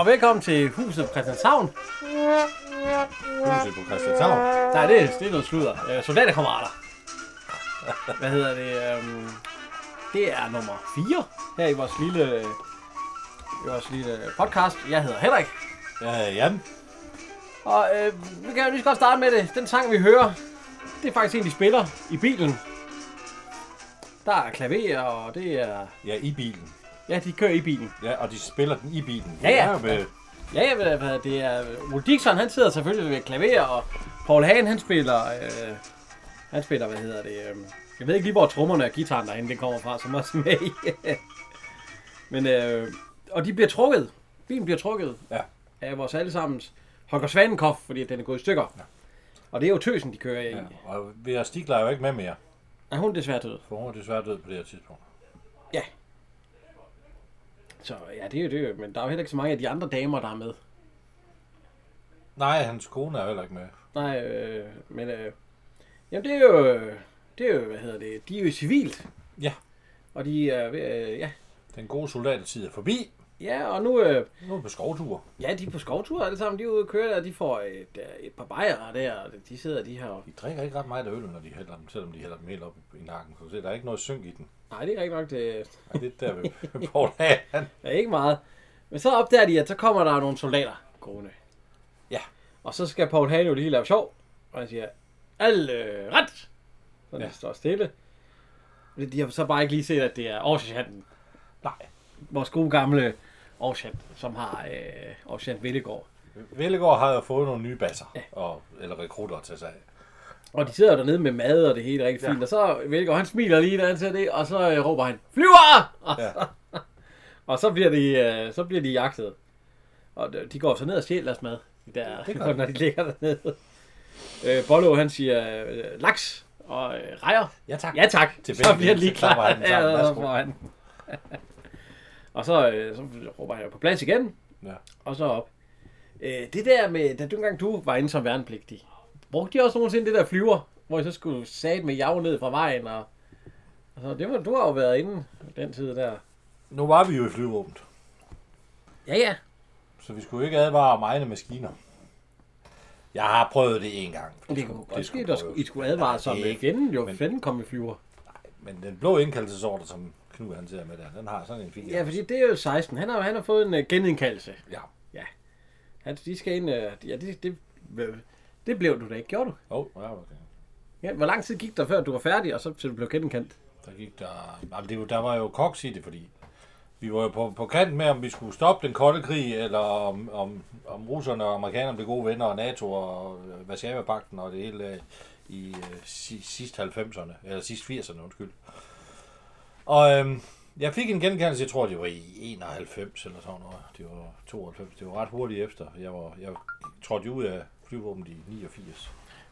og velkommen til Huset på Christianshavn. Huset på Christianshavn. Nej, det, er- det er noget sludder. Øh, soldaterkammerater. Hvad hedder det? Øhm, det er nummer 4 her i vores lille, i vores lille podcast. Jeg hedder Henrik. Er Jan. Og øh, vi kan jo lige så godt starte med det. Den sang, vi hører, det er faktisk en, de spiller i bilen. Der er klaver, og det er... Ja, i bilen. Ja, de kører i bilen. Ja, og de spiller den i bilen. Ja, ja. Det er jo med, Ja, jeg ved, hvad det er. Ole Dixon, han sidder selvfølgelig ved klaver, og Paul Hagen, han spiller... Øh, han spiller, hvad hedder det... Øh, jeg ved ikke lige, hvor trommerne og gitaren derhen, det kommer fra, som også er med i. Men, øh, og de bliver trukket. Bilen bliver trukket Ja. af vores allesammens Holger Svanenkopf, fordi den er gået i stykker. Ja. Og det er jo tøsen, de kører i. ja. Ja. Og Vera Stigler er jo ikke med mere, Er hun desværre død? for hun er desværre død på det her tidspunkt. Ja. Så ja, det er jo det, men der er jo heller ikke så mange af de andre damer, der er med. Nej, hans kone er heller ikke med. Nej, øh, men øh, jamen det er jo, det er jo, hvad hedder det, de er jo civilt. Ja. Og de er, øh, ja, Den gode soldatertid er forbi. Ja, og nu, øh, Nu er vi på skovtur. ja, de er på skovtur alle sammen, de er ude at køre, og de får et, øh, et par bajere der, og de sidder, de har, De drikker ikke ret meget af øl, når de hælder dem, selvom de hælder dem helt op i nakken. Så der er ikke noget synk i den. nej, det er ikke nok, det Og det er der ved Paul Hagen. er ikke meget. Men så opdager de, at så kommer der nogle soldater gående. Ja. Og så skal Paul Hane jo lige lave sjov, og han siger, alle øh, ret! Så ja. Ja. de står stille. De har så bare ikke lige set, at det er årsergeanten, Nej. vores gode gamle årsergeant, som har øh, årsergeant Villegård. Vellegård har jo fået nogle nye basser, ja. og, eller rekrutter tage sig. Og de sidder jo dernede med mad, og det hele rigtig Ja. fint. Og så Villegård, han smiler lige, da han ser det, og så øh, råber han, flyver! Og, Ja. og så bliver de, øh, så bliver de jagtet. Og de går så ned og stjæler deres mad, der, Det når de ligger dernede. Øh, Bollo, han siger, øh, laks og øh, rejer. Ja, tak. Ja tak, Til så bliver han lige klar. han sammen. Ja, så Værsgo. får han. Og så, øh, så råber jo på plads igen, Ja. og så op. Øh, det der med, da du engang du var inde som værnepligtig, brugte de også nogensinde det der flyver, hvor I så skulle sat med jav ned fra vejen, og, og så, det var, du har jo været inde den tid der. Nu var vi jo i flyvåbent, Ja, ja. så vi skulle ikke advare om egne maskiner. Jeg har prøvet det en gang. Det kunne godt ske, skulle, I skulle advare Nej, som det med ikke- fjenden, jo fjenden kom i flyver. Men den blå indkaldelsesordre, som Knud han ser med der, den har sådan en fin. Ja, fordi det er jo 16. Han har, han har fået en uh, genindkaldelse. Ja. Han, de skal ind, uh, ja, det, det, det blev du da ikke, gjorde du? Åh, oh, ja, okay. Ja, hvor lang tid gik der før du var færdig, og så til du blev genindkaldt? Der gik der... Jamen, det, var- der var jo koks i det, fordi vi var jo på, på kant med, om vi skulle stoppe den kolde krig, eller om, om, om russerne og amerikanerne blev gode venner, og NATO og øh, Varsava-pakten og det hele i øh, si, sidst 90'erne, eller sidst 80'erne, undskyld. Og øhm, jeg fik en genkendelse, jeg tror, det var i 91 eller sådan noget. Det var 92, det var ret hurtigt efter. Jeg, var, jeg trådte ud af flyvåbnet i 89.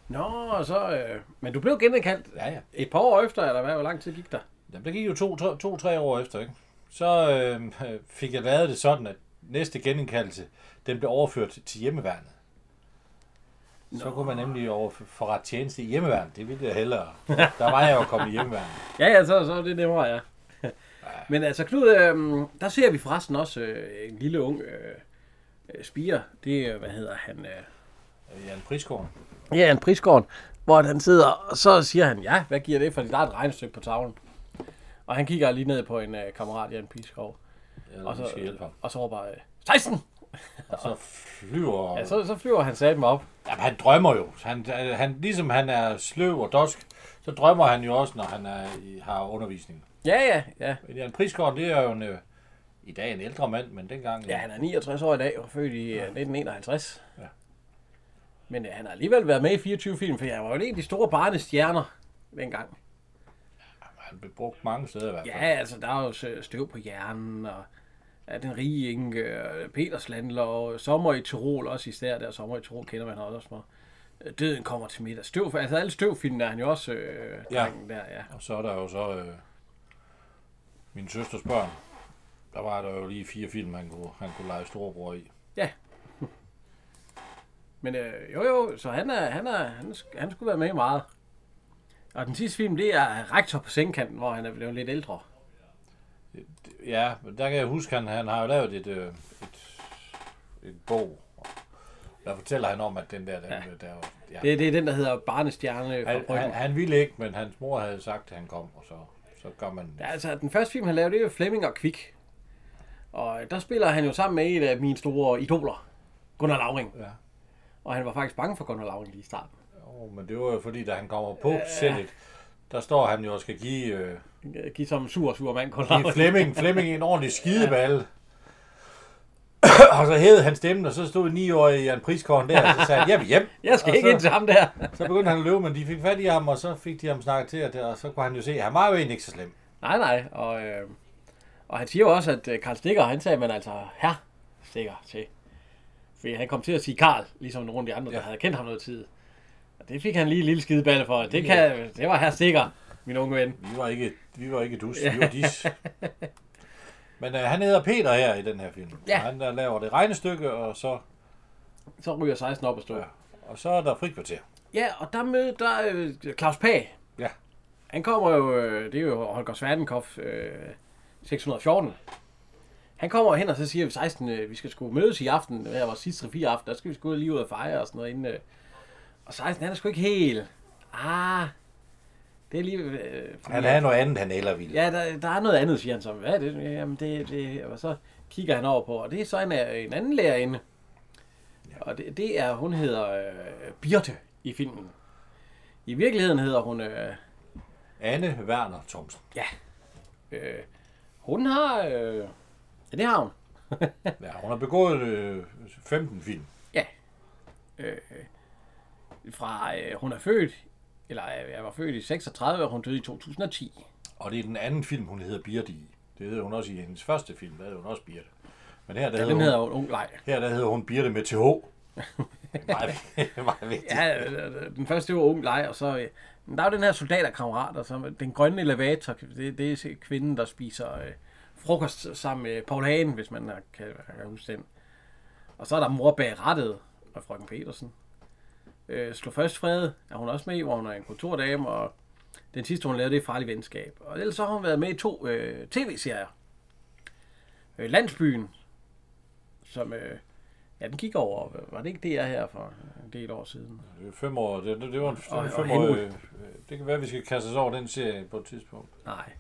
Nå, så, øh, men du blev genindkaldt Ja, ja. et par år efter, eller hvad? Hvor lang tid gik der? Jamen, der gik jo to-tre to, tre år efter, ikke? Så øh, fik jeg lavet det sådan, at næste genindkaldelse, den blev overført til hjemmeværnet. Så kunne man nemlig over for ret tjeneste i hjemmeværnet. Det ville jeg hellere. Der var jeg jo kommet i hjemmeværnet. Ja, ja, så, så er det nemmere, ja. Men altså, Knud, øh, der ser vi forresten også øh, en lille ung øh, øh, spiger. Det er, hvad hedder han? Øh, Jan Prisgaard. Ja, en prisgården, hvor han sidder, og så siger han, ja, hvad giver det, for der er et regnestykke på tavlen. Og han kigger lige ned på en uh, kammerat, Jan Prisgaard, Eller og så, ham. og så råber uh, 16! Og så flyver... Ja, så, så flyver han sat mig op. Jamen, han drømmer jo. Han, han, ligesom han er sløv og dosk, så drømmer han jo også, når han er, i- har undervisning. Ja, ja, ja. Men Jan Prisgaard, det er jo en, øh, i dag en ældre mand, men dengang... Ja, han er 69 år i dag, og født i uh, 1951. Ja. Men uh, han har alligevel været med i 24 film, for han var jo en af de store barnestjerner dengang. Han blev brugt mange steder i hvert Ja, fald. altså, der er jo støv på hjernen, og ja, den rige Inge, øh, Peters Landlov, Sommer i Tirol, også især der, Sommer i Tirol kender man også små. Døden kommer til middag. Støv, altså alle støvfilmene er han jo også øh, Ja. der, ja. Og så er der jo så øh, min søsters børn. Der var der jo lige fire film, han kunne, han kunne lege storebror i. Men øh, jo jo, så han, er, han, er, han, han skulle være med i meget. Og den sidste film, det er Rektor på sengkanten, hvor han er blevet lidt ældre. Ja, men der kan jeg huske, han, han har jo lavet et, øh, et, et bog. Der fortæller han om, at den der, den, Ja. ja. der ja. Det, det er den, der hedder Barnestjerne han, han, Bryggen. han, ville ikke, men hans mor havde sagt, at han kom, og så, så gør man... Ja, altså, den første film, han lavede, det er jo Flemming og Kvik. Og øh, der spiller han jo sammen med en af mine store idoler, Gunnar Lauring. Ja. Og han var faktisk bange for Gunnar Lauring lige i starten. Oh, men det var jo fordi, da han kommer på sættet, der står han jo og skal give, øh, Giv som sur, sur mand, give Lauring. Flemming, Flemming en ordentlig skideball. og så hævede han stemmen, og så stod 9-årige Jan Priskorn der, og så sagde han, jeg vil hjem. Jeg skal Og ikke så- ind til ham der. Så begyndte han at løbe, men de fik fat i ham, og så fik de ham snakket til, og, og så kunne han jo se, at han var jo egentlig ikke så slem. Nej, nej. Og, øh, og han siger jo også, at øh, Karl Stikker, han sagde, man altså her Stikker til. Fordi han kom til at sige Karl, ligesom nogle af de andre, ja. der havde kendt ham noget tid. Og det fik han lige en lille skideballe for. Det, kan, det var her Stikker, min unge ven. Vi var ikke, vi var ikke dus, vi var dis. Men øh, han hedder Peter her i den her film. Ja. Og Han der laver det regnestykke, og så, Så ryger 16 op og stå. Ja. og så er der frikvarter. Ja, og der mødte der øh, Claus Pag. Ja. Han kommer jo, øh, det er jo Holger Sverdenkopf, øh, 614. Han kommer hen og så siger, at 16, øh, vi skal sgu mødes i aften. Det her var sidste 3-4 aften, der skal vi sgu lige ud og fejre og sådan noget. Inden, øh. Og 16, han er sgu ikke helt... Ah, det er lige... Øh, fordi- Han er noget andet, han eller vil. Ja, der, der er noget andet, siger han så. Hvad er det? Jamen, det, det... Og så kigger han over på, og det er så en, af- en anden lærerinde. Og det, det er, hun hedder øh, Birte i filmen. I virkeligheden hedder hun... Øh, Anne Werner Thomsen. øh, hun har... Øh, ja, det har hun. Ja, hun har begået øh, 15 film. Fra øh, hun er født, eller øh, jeg var født i 36, og hun døde i 2010. Og det er den anden film, hun hedder Birte i. Det hedder hun også i hendes første film, der hedder hun også Birte. Men her, der, Ja, hedder, den hun, hedder jo Ung Leg. her der hedder hun Birte med TH. meget, meget vigtigt. Ja, øh, den første var Ung Leg, og så... Øh, men der er jo den her soldaterkammerat, og så den grønne elevator, det, det er kvinden, der spiser øh, frokost sammen med Paul Hagen, hvis man kan, kan huske den. Og så er der mor bag rettet af frøken Petersen. Øh, Slå først fred er hun også med i, hvor hun er en kontordame, og den sidste, hun lavede, det er Farlig Venskab. Og ellers så har hun været med i to øh, tv-serier. Øh, Landsbyen, som... Øh, ja, den gik over, var det ikke DR her for en del år siden? Det er Fem år, det, det var en Og- og fem år, Henry. øh, det kan være, at vi skal kaste os over den serie på et tidspunkt. Nej.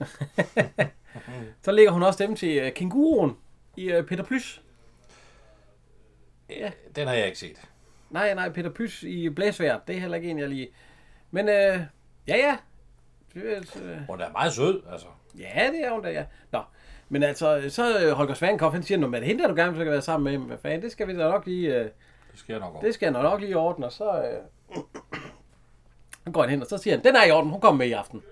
så lægger hun også dem til uh, Kænguruen i uh, Peter Plys. Ja, Den har jeg ikke set. Nej, nej, Peter Plys i Blæsvær. Det er heller ikke en, jeg lige... Men uh, ja, ja. Det er, øh, Hun er meget sød, altså. Ja, det er hun da, ja. Nå, men altså, så øh, Holger Svankopf, han siger, "Nå, men er det hende, der du gerne vil være sammen med? Hvad fanden, det skal vi da nok lige... Øh, Det skal jeg nok over. det skal jeg nok lige ordne, og så... Øh, så går han hen, og så siger han, den er i orden, hun kommer med i aften.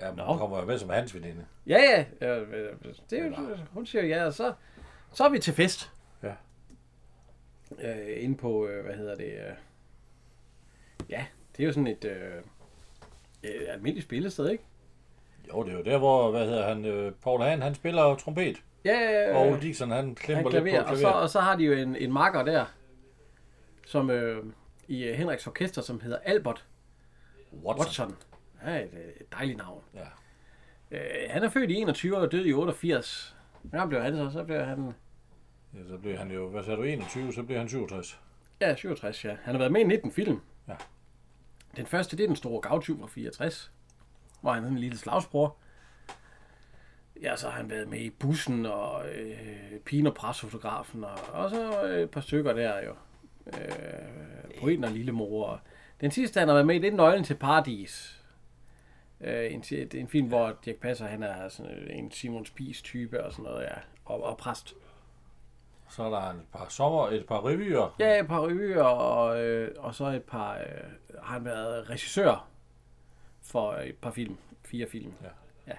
Ja, hun kommer jo med som hans veninde. Ja, ja. Øh, øh, det, er jo- hun siger ja, og så, så er vi til fest. Ja. Øh, inde på, øh, hvad hedder det? Øh, ja, det er jo sådan et øh, øh, almindeligt spillested, ikke? Jo, det er jo der, hvor, hvad hedder han, øh, Paul Hahn, han spiller trompet. Ja, Og øh, Ole Dixon, han han klemper lidt klaver, på og så, klaver. og så har de jo en, en makker der, som øh, i øh, Henriks orkester, som hedder Albert Watson. Watson. Ja, et, øh, et dejligt navn. Ja. Øh, han er født i 21 og død i 88. Ja, blev han så, så blev han ja. så bliver han jo, hvad sagde du, 21, så bliver han 67. Ja, 67, ja. Han har været med i 19 film. Ja. Den første, det er Den Store Gavtyv fra 64, hvor han er en lille slagsbror. Ja, så har han været med i Bussen og øh, Pigen og Presfotografen, og, og så øh, et par stykker der jo. Øh, Poeten og Lillemor. Og Den sidste, han har været med i, det er Nøglen til Paradis. Øh, en, en film, hvor Dirk Passer, han er sådan en Simon Spies type og sådan noget, ja. Og, og præst. Så er der et par sommer, et par revyer. Ja, et par revyer, og, øh, og så et par... Øh, har han været regissør for et par film. Fire film. Ja. ja.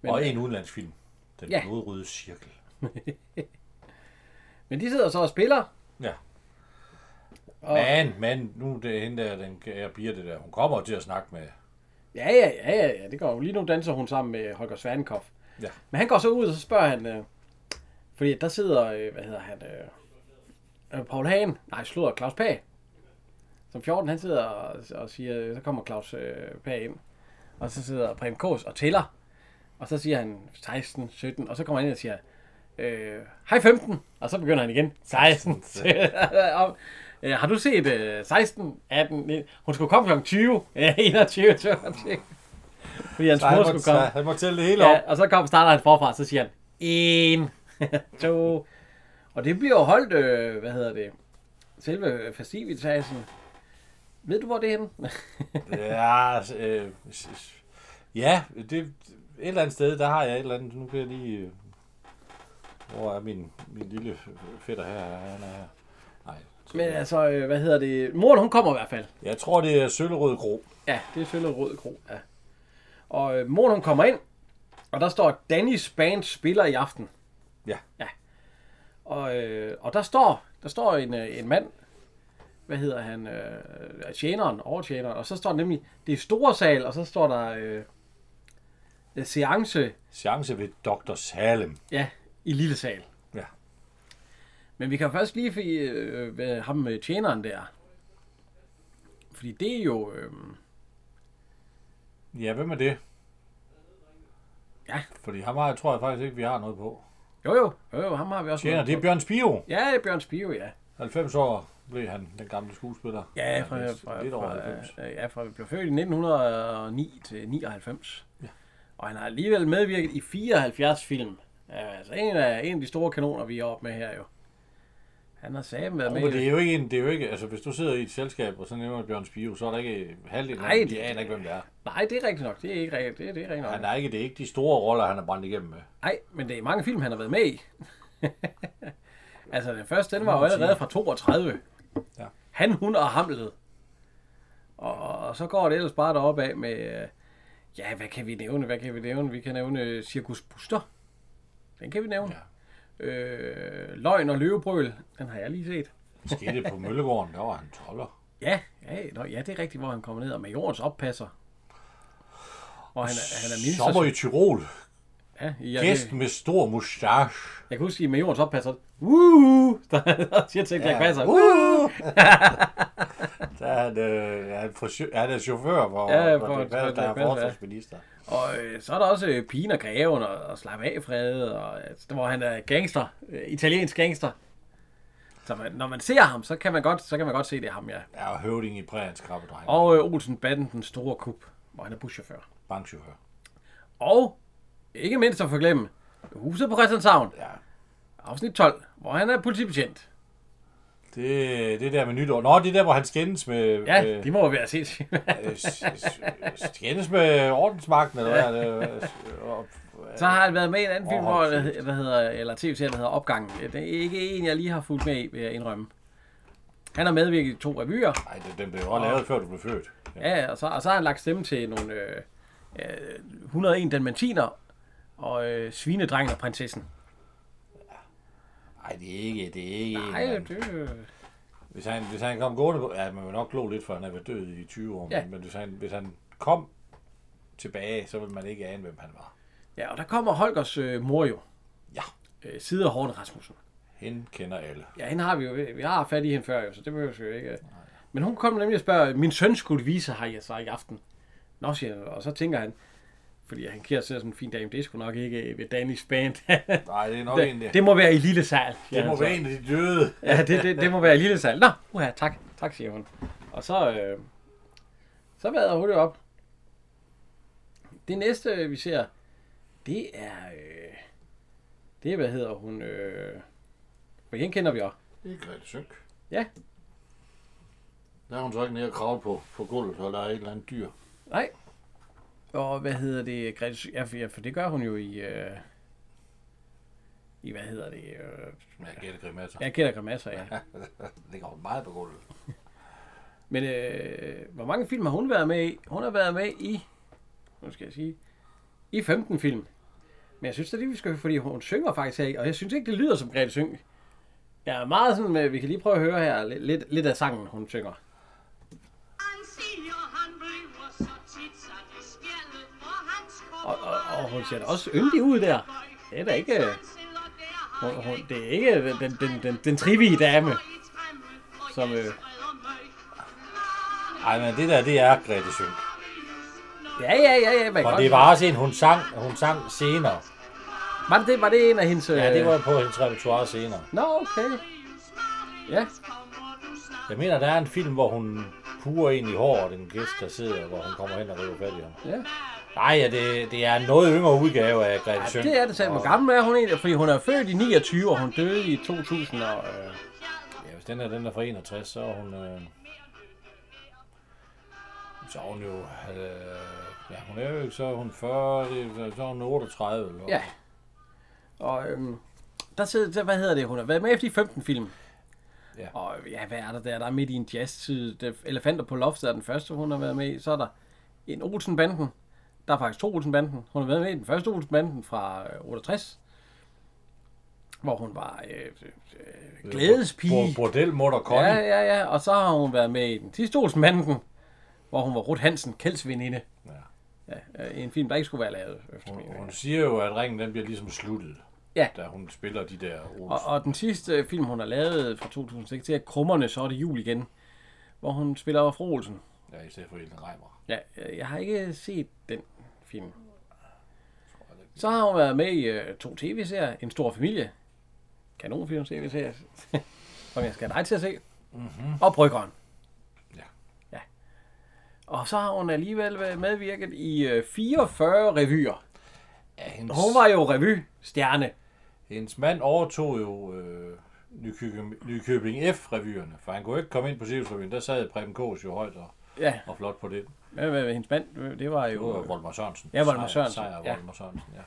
Men, og en udenlandsfilm. Den Ja. blodrøde cirkel. Men de sidder så og spiller. Ja. Og, Men, men, nu er det hende der, den kære Birte der, hun kommer til at snakke med, ja, ja, ja, ja, ja, det går jo. Lige nu danser hun sammen med Holger Svanenkopf. Ja. Men han går så ud, og så spørger han... Fordi der sidder, øh, hvad hedder han, øh, øh Paul Hagen, nej, slutter Claus Pag. Som 14, han sidder og, og siger, øh, så kommer Claus øh, Pag ind. Og så sidder Prem Kås og tæller. Og så siger han 16, 17, og så kommer han ind og siger, øh, hej 15, og så begynder han igen, 16. og, øh, har du set øh, 16, 18, 19? hun skulle komme kl. 20, 21, 22. Fordi hans mor skulle komme. Han må tælle det hele op. Ja, og så kom, starter han forfra, så siger han, 1, tog. Og det bliver holdt, øh, hvad hedder det, selve festivitasen. Ved du, hvor det er henne? ja, altså, øh, ja, det, et eller andet sted, der har jeg et eller andet. Nu kan jeg lige... Øh, hvor er min, min lille fætter her? Han er her. Nej. Men altså, øh, hvad hedder det? Mor, hun kommer i hvert fald. Jeg tror, det er Søllerød Kro. Ja, det er Søllerød Kro, ja. Og øh, moren, hun kommer ind, og der står, Dannys band spiller i aften. Ja. Ja. Og, øh, og der står, der står en, øh, en mand, hvad hedder han, øh, tjeneren, overtjeneren, og så står der nemlig, det er store sal, og så står der øh, seance, Chance ved Dr. Salem. ja, i lille sal. Ja. Men vi kan først lige få øh, hvad, ham med tjeneren der. Fordi det er jo, øh, Ja, hvem er det? Ja. Fordi ham har, jeg tror jeg faktisk ikke, vi har noget på. Jo jo, jo jo, ham har vi også. Noget det er. Bjørn Spiro. Ja, det er Bjørn Spio, ja. 90 år blev han, den gamle skuespiller. Ja, fra, er fra, lidt over fra, 90. øh, ja, fra vi blev født i 1909 til 99. Ja. Og han har alligevel medvirket i 74 film. Ja, altså en af, en af de store kanoner, vi er oppe med her jo. Han har sammen været med. Men det er jo ikke en, det er jo ikke, altså hvis du sidder i et selskab, og så nævner Bjørn Spiro, så er der ikke halvdelen af dem, de det- aner ikke, hvem det er. Nej, det er rigtigt nok. Det er ikke rigtigt. Det, er- det er rigtigt nok. Han er ikke, det er ikke de store roller, han har brændt igennem med. Nej, men det er mange film, han har været med i. altså, den første, den var jo allerede fra 32. Ja. Han, hun og Hamlet. Og, og så går det ellers bare deroppe af med... øh, Ja, hvad kan vi nævne? Hvad kan vi nævne? Vi kan nævne øh, Cirkus Buster. Den kan vi nævne. Ja. Øh, Løgn og Løvebrøl. Den har jeg lige set. Skete på Møllegården, der var han toller. Ja, ja, nå, ja, det er rigtigt, hvor han kommer ned. Og majorens oppasser. Og han, er- han er minister. Sommer i Tyrol. Ja, ja, Gæst det, med stor mustache. jeg kan huske, at majorens oppasser. Woo! Der siger til Jack Passer. Uh! er han, øh, han, er chauffør for, Ja, for- for, for for der er forsvarsminister. Og øh, så er der også øh, Pigen og Greven og, og Slap af Fred, og, altså, hvor han er gangster, øh, italiensk gangster. Så man, når man ser ham, så kan man godt, så kan man godt se, det er ham, ja. Ja, og høvding i Præriens Krabbedreng. Og øh, Olsen Banden, den store kup, hvor han er buschauffør. Bankchauffør. Og ikke mindst at forglemme, Huset på Christianshavn, Ja. afsnit 12, hvor han er politibetjent. Det, det der med nytår. Nå, det er der, hvor han skændes med... Ja, med, de må jo være set. øh, skændes med ordensmagten, eller hvad er det? Og- så har han været med i en anden film, Åh, hvor, der, der hedder, eller tv-serien, der hedder Opgangen. Det er ikke en, jeg lige har fulgt med i, vil jeg indrømme. Han har medvirket i to revyer. Nej, det- den blev også lavet, før du blev født. Ja, og så, og så har han lagt stemme til nogle øh, øh, 101 dalmatiner og øh, Svinedrengen og Prinsessen. Nej, det er ikke, det er ikke Nej, en, det, Hvis han, hvis han kom gående på... Ja, man vil nok glo lidt, for han er været død i 20 år. Ja. Ja. Men hvis han, hvis han kom tilbage, så vil man ikke ane, hvem han var. ja, og der kommer Holgers øh, mor jo. Ja. Øh, Side af Horten Rasmussen. Hende kender alle. Ja, hende har vi jo. Vi har fat i hende før jo, så det behøver vi jo ikke. Men hun kom nemlig og spørger, min søn skulle vise her jeg så i aften. Nå, siger han, og så tænker han, fordi han kærer sig sådan en fin dame, det er sgu nok ikke ved Danis band. Nej, det er nok en, det, det, det må være i lille sal. det må han så. være en af de døde. Ja, det, det, det må være i lille sal. Nå, uha, tak. Tak, siger hun. Og så, øh, så vader hun det op. Det næste, vi ser, det er, øh, det er, hvad hedder hun, øh, for hende kender vi også. Det er Grete Sønk. Ja. Der er hun så ikke nede og kravle på, på gulvet, og der er et eller andet dyr. Nej. Og hvad hedder det, Grete, ja, for, ja, for det gør hun jo i, øh, i hvad hedder det, øh, Ja, Gette Grimasser. jeg kender grimasser, ja. Det hun meget på gulvet. Men øh, hvor mange film har hun været med i? Hun har været med i, nu skal jeg sige, i 15 film. Men jeg synes da lige, vi skal fordi hun synger faktisk her, og jeg synes ikke, det lyder som Grete Syng. Jeg er meget sådan med, vi kan lige prøve at høre her, lidt, lidt af sangen, hun synger. Og, hun ser da også yndig ud der. Det er da ikke, hun, hun, det er ikke den, den, den, den trivige dame. Som, øh, Ej, men det der, det er Grete Sønk. Ja, ja, ja, ja. Man Og det var også en, hun sang, hun sang senere. Var det, det, var det en af hendes... Ja, det øh, var på hendes repertoire senere. Nå, okay. Ja. Jeg mener, der er en film, hvor hun purer en i håret, den gæst, der sidder, hvor hun kommer hen og river fat i ham. ja. Nej, ja, det, det er en noget yngre udgave af Grete Ja, Søn. det er det selv. Hvor gammel er hun egentlig? Fordi hun er født i 29, og hun døde i 2000. Og, øh, Ja, hvis den er, den er fra 61, så er hun... Øh, så er hun jo... Øh, ja, hun er jo ikke, så er hun 40, det, så er hun 38. Eller? ja. Og øhm, der sidder, der, hvad hedder det, hun har været med efter de 15 film. Ja. Og ja, hvad er der der? Der er midt i en jazz-tid. Elefanter på loftet er den første, hun har været med i. Så er der en Olsenbanden. Der er faktisk to Olsenbanden. Hun har været med i den første Olsenbanden fra øh, 68. Hvor hun var øh, øh, glædespige. Bo- Bordelmutter Connie. Ja, ja, ja. Og så har hun været med i den sidste Olsenbanden, hvor hun var Ruth Hansen, Kjelds veninde. Ja. Ja, øh, en film, der ikke skulle være lavet. Efter Hun, hun siger jo, at ringen den bliver ligesom sluttet, Ja. da hun spiller de der ord. Og, og den sidste øh, film, hun har lavet fra 2006, det er Krummerne, så er det jul igen. Hvor hun spiller fru Olsen. Ja, i stedet for Ellen Reimer. Ja, øh, jeg har ikke set den film. Så har hun været med i øh, to tv-serier. En stor familie. Kanonfilm tv-serier. Som jeg skal have dig til at se. Mm-hmm. Og Bryggeren. Ja. Ja. Og så har hun alligevel været medvirket i øh, 44 revyer. Ja, hendes, Hun var jo revystjerne. hendes mand overtog jo øh, Nykøbing, Nykøbing F-revyerne, for han kunne ikke komme ind på Sirius-revyen. Der sad Preben Kås jo højt og, Ja, og flot på det. men, men hendes mand, det var Det var jo... Voldemar Sørensen. Ja, Voldemar Sejr- Sørensen, Sejr ja. Voldemar Sørensen, ja.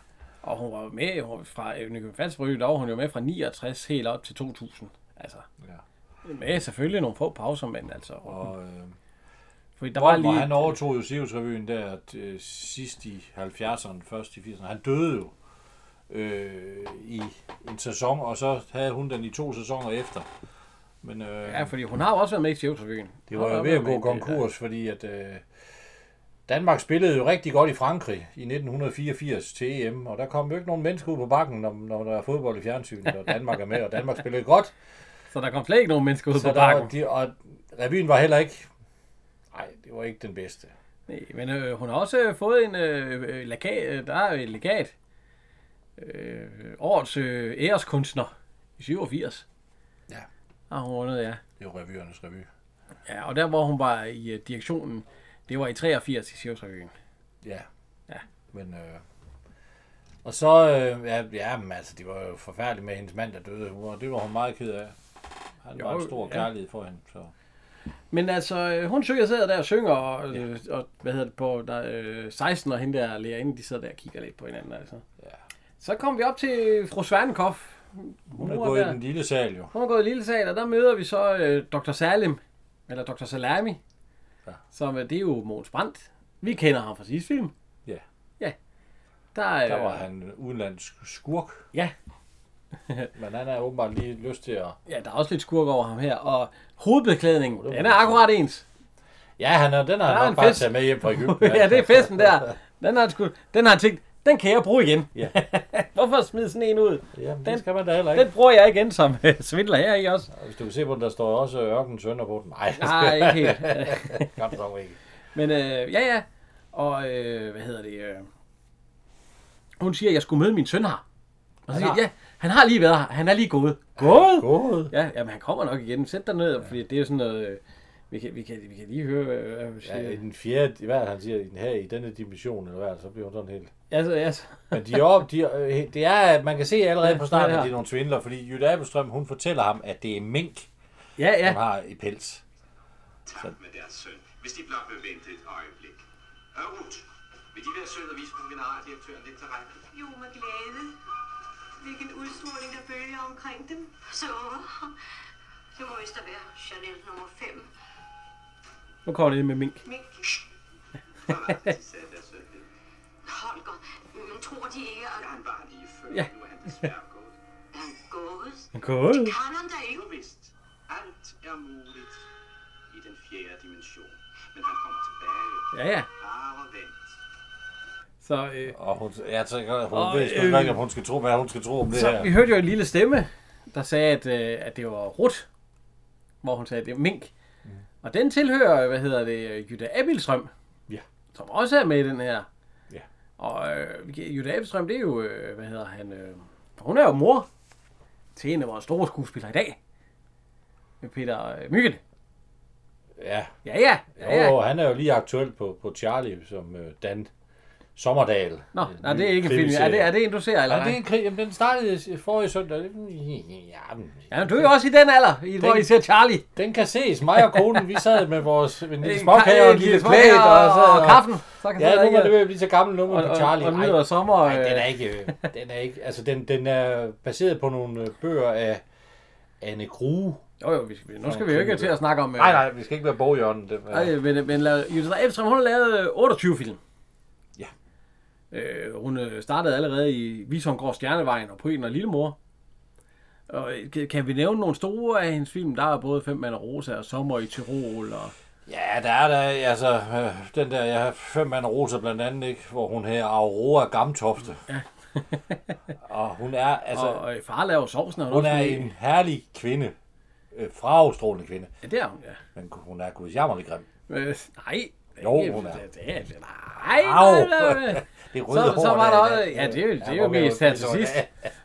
Og hun var jo med hun, fra øh, Nykøbing Falsbrød, der var hun jo med fra 69 helt op til 2000. Altså, ja. med selvfølgelig nogle få pauser, men altså... Og øh, Fordi der var Voldemar, lige... han overtog jo Sirius-revyen der øh, sidst i 70'erne, først i 80'erne. Han døde jo øh, i en sæson, og så havde hun den i to sæsoner efter. Men øh, Ja, fordi hun har jo også været med i Sjævsrevyen. Det var jo ved at gå konkurs, fordi at øh, Danmark spillede jo rigtig godt i Frankrig i 1984 til EM, og der kom jo ikke nogen mennesker ud på bakken, når, når der er fodbold i fjernsynet, og Danmark er med, og Danmark spillede godt. Så der kom slet ikke nogen mennesker ud Så på der var, bakken. de, og revyen var heller ikke, nej, det var ikke den bedste. Nej, men øh, hun har også øh, fået en øh, øh, legat, øh, der er et legat. Øh, årets øh, æreskunstner i 87. Ja. Har hun vundet, ja. Det er jo revyernes revy. Ja, og der hvor hun var i øh, direktionen, det var i 83 i Sjævsrevyen. Ja. Ja. Men, øh, og så, øh, ja, ja, men altså, det var jo forfærdeligt med hendes mand, der døde. Var- Det var hun meget ked af. Han Jo, var en stor ja. kærlighed for hende, så... Men altså, øh, hun synger, sidder der og synger, og, øh, og hvad hedder det på, der, øh, 16 og hende der lærerinde, de sidder der og kigger lidt på hinanden, altså. Ja. Så kom vi op til fru Svernekoff. Hun er gået i der. den lille sal jo. Hun har gået i lille sal, og der møder vi så øh, Dr. Salim, eller Dr. Salami, Ja. som øh, det er jo Måns Brandt. Vi kender ham fra sidste film. Ja. Ja. Der, øh, Der var han udenlandsk skurk, Ja, men han er åbenbart lige lyst til at... ja, der er også lidt skurk over ham her. Og hovedbeklædningen, Oh, den er akkurat ens. Ja, han er, den har er han nok bare taget med hjem fra Egypten. ja, det er festen der. Den har, sgu, den har tænkt, den kan jeg bruge igen. Ja. Hvorfor smide sådan en ud? Jamen, Den- skal man da heller ikke. Den bruger jeg igen som øh, svindler her i også. Og Hvis du kan se på den, der står også Ørken Sønder på den. Nej, Nej, ikke helt. du dog ikke. Men øh, ja, ja. Og øh, hvad hedder det? Øh, hun siger, at jeg skulle møde min søn her. Og så siger ja, han har lige været her. Han er lige gået. Gået? God. Ja, jamen han kommer nok igen. Sæt dig ned, fordi det er sådan noget... øh, Vi kan, vi kan, vi kan lige høre, øh, hvad hun siger. Ja, i den fjerde, er det, han siger, i den her, i denne dimension, eller hvad, det, så bliver hun sådan helt... Altså, altså, Men de er op, de, øh, det er, man kan se allerede på starten, Ja, ja. at det er nogle svindler, fordi Jytte Abelstrøm, hun fortæller ham, at det er mink, ja, ja. hun har i pels. Tak med deres søn, hvis de blot vil vente et øjeblik. Hør, Ruth, vil de være sød og vise fru generaldirektøren lidt til række? Jo, med glæde. Hvilken udstråling der bølger omkring dem. Så, det må vist da være Chanel nummer 5. Nu kommer det med mink. Mink. Lidt. Holger, men tror de ikke, at Ja, han var lige før, Ja. nu er han desværre gået. han gået? Gået? Kan han da ikke? Jo vist, alt er muligt i den fjerde dimension. Men han kommer tilbage. Ja, ja. Bare vent. Så, øh, Og hun, jeg tænker, hun Og, ved øh, ikke, om hun skal tro, hvad hun skal tro om det så her. vi hørte jo en lille stemme, der sagde, at, øh, at det var Rut, hvor hun sagde, at det er mink. Og den tilhører, hvad hedder det, Jytte Abilstrøm. Ja. som også er med i den her. Ja. Og øh, Jytte Abelstrøm, det er jo, øh, hvad hedder han, øh, hun er jo mor til en af vores store skuespillere i dag. Peter øh, Myggen. Ja, Ja, ja. ja, ja. jo, han er jo lige aktuel på, på Charlie, som øh, Dan Sommerdal. Nå, nej, det er ikke en film. Er det, er det en, du ser, eller Ja, det er en krig. Jamen, den startede forrige søndag. Ja, men, Ja, men du er jo også i den alder, i, hvor I ser Charlie. den kan ses. Mig og konen, vi sad med vores en lille småkage ka- og en lille plæt. og, Og, så, og, kaffen. Så kan Ja, nu er det ved at blive så gammel nummer og, på og, Charlie. og, Ej, nyder sommer. Nej, den er øh, ikke, øh, den er ikke, altså den, den er baseret på nogle øh, bøger af Anne Grue. Jo, jo, vi, skal- nu skal vi jo ikke til at snakke om... øh, Nej, nej, vi skal ikke være boghjørnen. Det, Nej, men, men la- Judith Abelstrøm, hun har lavet øh, 28 film. Ja. Øh, hun øh, startede allerede i Visomgård Stjernevejen og Pryden og Lillemor. Og øh, kan- kan vi nævne nogle store af hendes film? Der er både Fem Mand og Rosa og Sommer i Tirol. Og... Ja, der er der, altså, øh, den der, jeg har fem mand og rosa blandt andet, ikke, hvor hun her Aurora Gamtofte. Ja. og hun er, altså, og, og Far laver sovsen. og hun er en herlig kvinde. Øh, fragstrålende kvinde. Ja, det er hun, ja. Men hun er gudsjammerlig grim. Øh, nej. Jo, hun er. Det, det, er- nej, nej, nej, nej. Det røde Så, hår, så var der- der også, ja, det er det er jo mest her til så- sidst.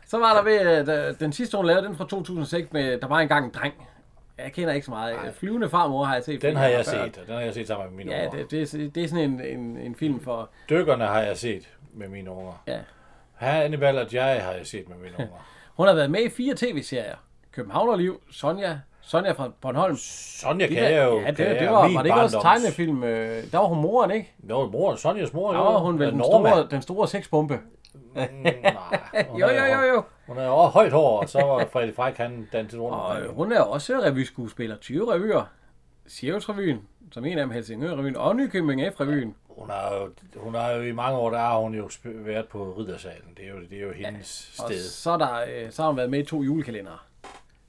Så var der ved, øh, da- den sidste hun lavede, den fra 2006 med, der var engang en dreng. Jeg kender ikke så meget. Flyvende farmor har jeg set. Den har jeg før. set, og den har jeg set sammen med mine Ja, unger. det, det, er- det er sådan en, en, en film for... Dykkerne har jeg set med mine unger. Ja. Hannibal og jeg har jeg set med mine unger. Hun har været med i fire tv-serier. Københavnerliv, Sonja, Sonja fra Bornholm. Sonja De kan der- jeg jo. ja, det, det var, var det ikke også barndoms- tegnefilm? øh, Der var hun moren, ikke? Nå, mor, Sonjas mor, Der jo. var hun vel Ja, den store, den store sexbombe. Mm, nej, Jo, jo, jo, jo. Hun er også højt hår, og så var Frederik Fræk, han danset rundt. Og hun er også revyskuespiller. 20 revyer. Cirkusrevyen, som en af dem Helsingør-revyen, og Nykøbing F-revyen. Hun har, jo, hun har jo i mange år, der har hun jo været på Riddersalen. Det er jo, det er jo hendes Og sted. så, er der, øh, så har hun været med i to julekalendere.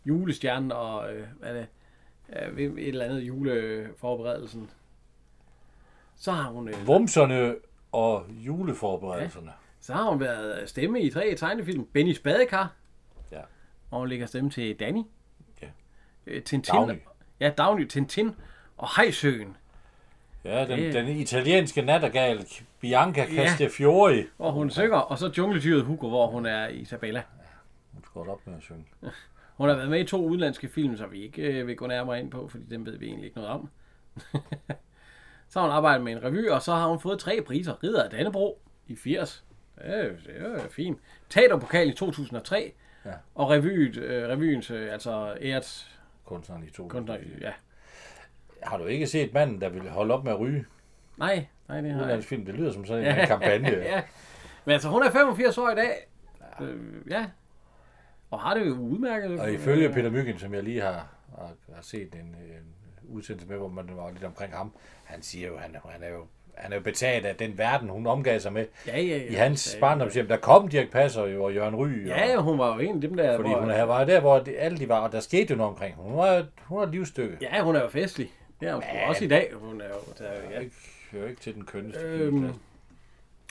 Julestjernen og øh, hvad er det? Øh, et eller andet juleforberedelsen. Så har hun, øh, Vumserne og juleforberedelserne. så har hun været stemme i tre tegnefilm. Bennys Badekar. Ja. Og hun lægger stemme til Danny. Ja. Øh, Tintin. Dagny. Ja, Dagny, Tintin og Hejsøen. Ja, den, Det- den italienske nattergal, Bianca Ja. Castafiore. Hvor hun synger, og så jungledyret Hugo, hvor hun er Isabella. Hun skal op med at synge. Hun har været med i to udenlandske film, som vi ikke øh, vil gå nærmere ind på, fordi dem ved vi egentlig ikke noget om. så har hun arbejdet med en revy, og så har hun fået tre priser. Ridder af Dannebro i 80. Det er, det er fint. Teaterpokal i 2003. Ja. Og revyet, øh, revyens, øh, altså æret Kunstneren i to. kunstner, ja. Har du ikke set manden, der ville holde op med at ryge? Nej, nej, det har jeg film, det lyder som sådan en kampagne. ja. Men altså, hun er 85 år i dag. Ja. Øh, ja. Og har det jo udmærket. Og ifølge Peter Myggen, som jeg lige har, har, har set en, en udsendelse med, hvor man var lidt omkring ham, han siger jo, han, han er jo han er jo betaget af den verden, hun omgav sig med. Ja, ja, ja. I hans ja, barndomshjem, der kom Dirk Passer jo, og Jørgen Ry. Ja, ja, hun var jo en af dem der... fordi hvor- hun var der, hvor de, alle de var, og der skete jo noget omkring. Hun var, hun var et livsstykke. Ja, hun er jo festlig. Det er hun sgu også i dag. Hun er jo, der, ja. Jeg hører ikke til den kønneste. Øhm,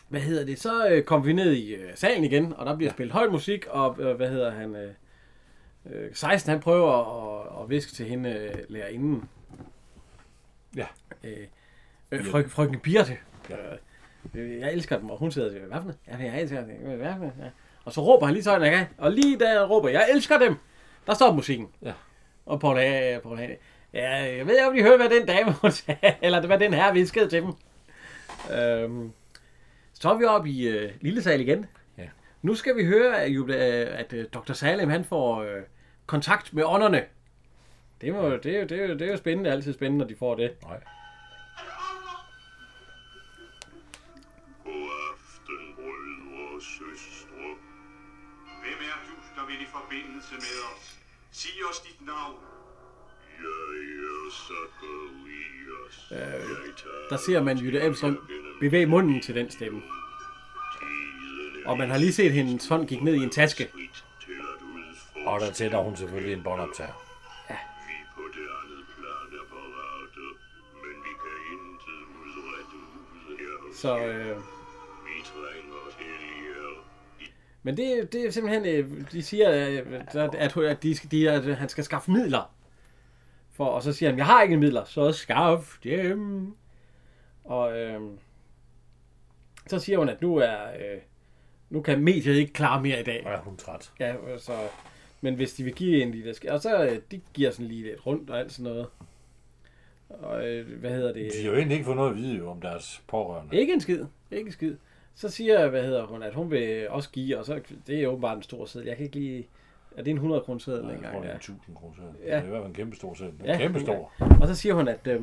Hvad hedder det? Så øh, kom vi ned i øh, salen igen, og der bliver spillet høj musik, og øh, hvad hedder han? Øh, øh, 16, han prøver at, at viske til hende øh, lærerinden. Ja. Øh, øh, fry, frøken Birte. Ja. Øh, jeg elsker dem, og hun sidder og siger, hvad for noget? Ja, jeg elsker dem. Hvad for noget? Ja. Og så råber han lige så højt, han kan. Og lige da han råber, jeg elsker dem, der står musikken. Ja. Og Paul Hage, Paul Hage, ja, jeg ved ikke, om de hørte, hvad den dame hun sagde, eller hvad den her viskede til dem. Øhm, så er vi oppe i øh, Lille Sal igen. Ja. Nu skal vi høre, at, øh, at øh, Dr. Salem han får øh, kontakt med ånderne. Det, må, det, er jo, det, er jo, det er jo spændende, altid spændende, når de får det. nej. God aften, brødre og søstre. Hvem er du, der vil i forbindelse med os? Sig os dit navn. Jeg er Zacharias. Øh, Der ser man Jytte Abelstrøm bevæge munden til den stemme. Og man har lige set hendes hånd gik ned i en taske. Og der tænder hun selvfølgelig en båndoptager. vi på det andet plan er parate, men vi kan intet udrette ude her hos Så, øh, men det, det er simpelthen, øh, de siger, øh, at, at, at, de, skal- de, at han skal skaffe midler. For, og så siger han, jeg har ikke midler, så skaff dem. Og øh, så siger hun, at nu er... Øh, nu kan mediet ikke klare mere i dag. Ja, hun er træt. Ja, så, men hvis de vil give en lille skæ- og så øh, de giver sådan lige lidt rundt og alt sådan noget. Og øh, hvad hedder det? De har jo egentlig ikke fået noget at vide om deres pårørende. Ikke en skid. Ikke en skid. Så siger, hvad hedder hun, at hun vil også give, og så det er åbenbart en stor seddel. Jeg kan ikke lige... Er det en 100 kroner seddel Jeg engang? tror, det er en 1000 kroner. Ja. Ja. Det er i hvert fald en kæmpe stor selv. Den Ja, kæmpe stor. Og så siger hun, at øh,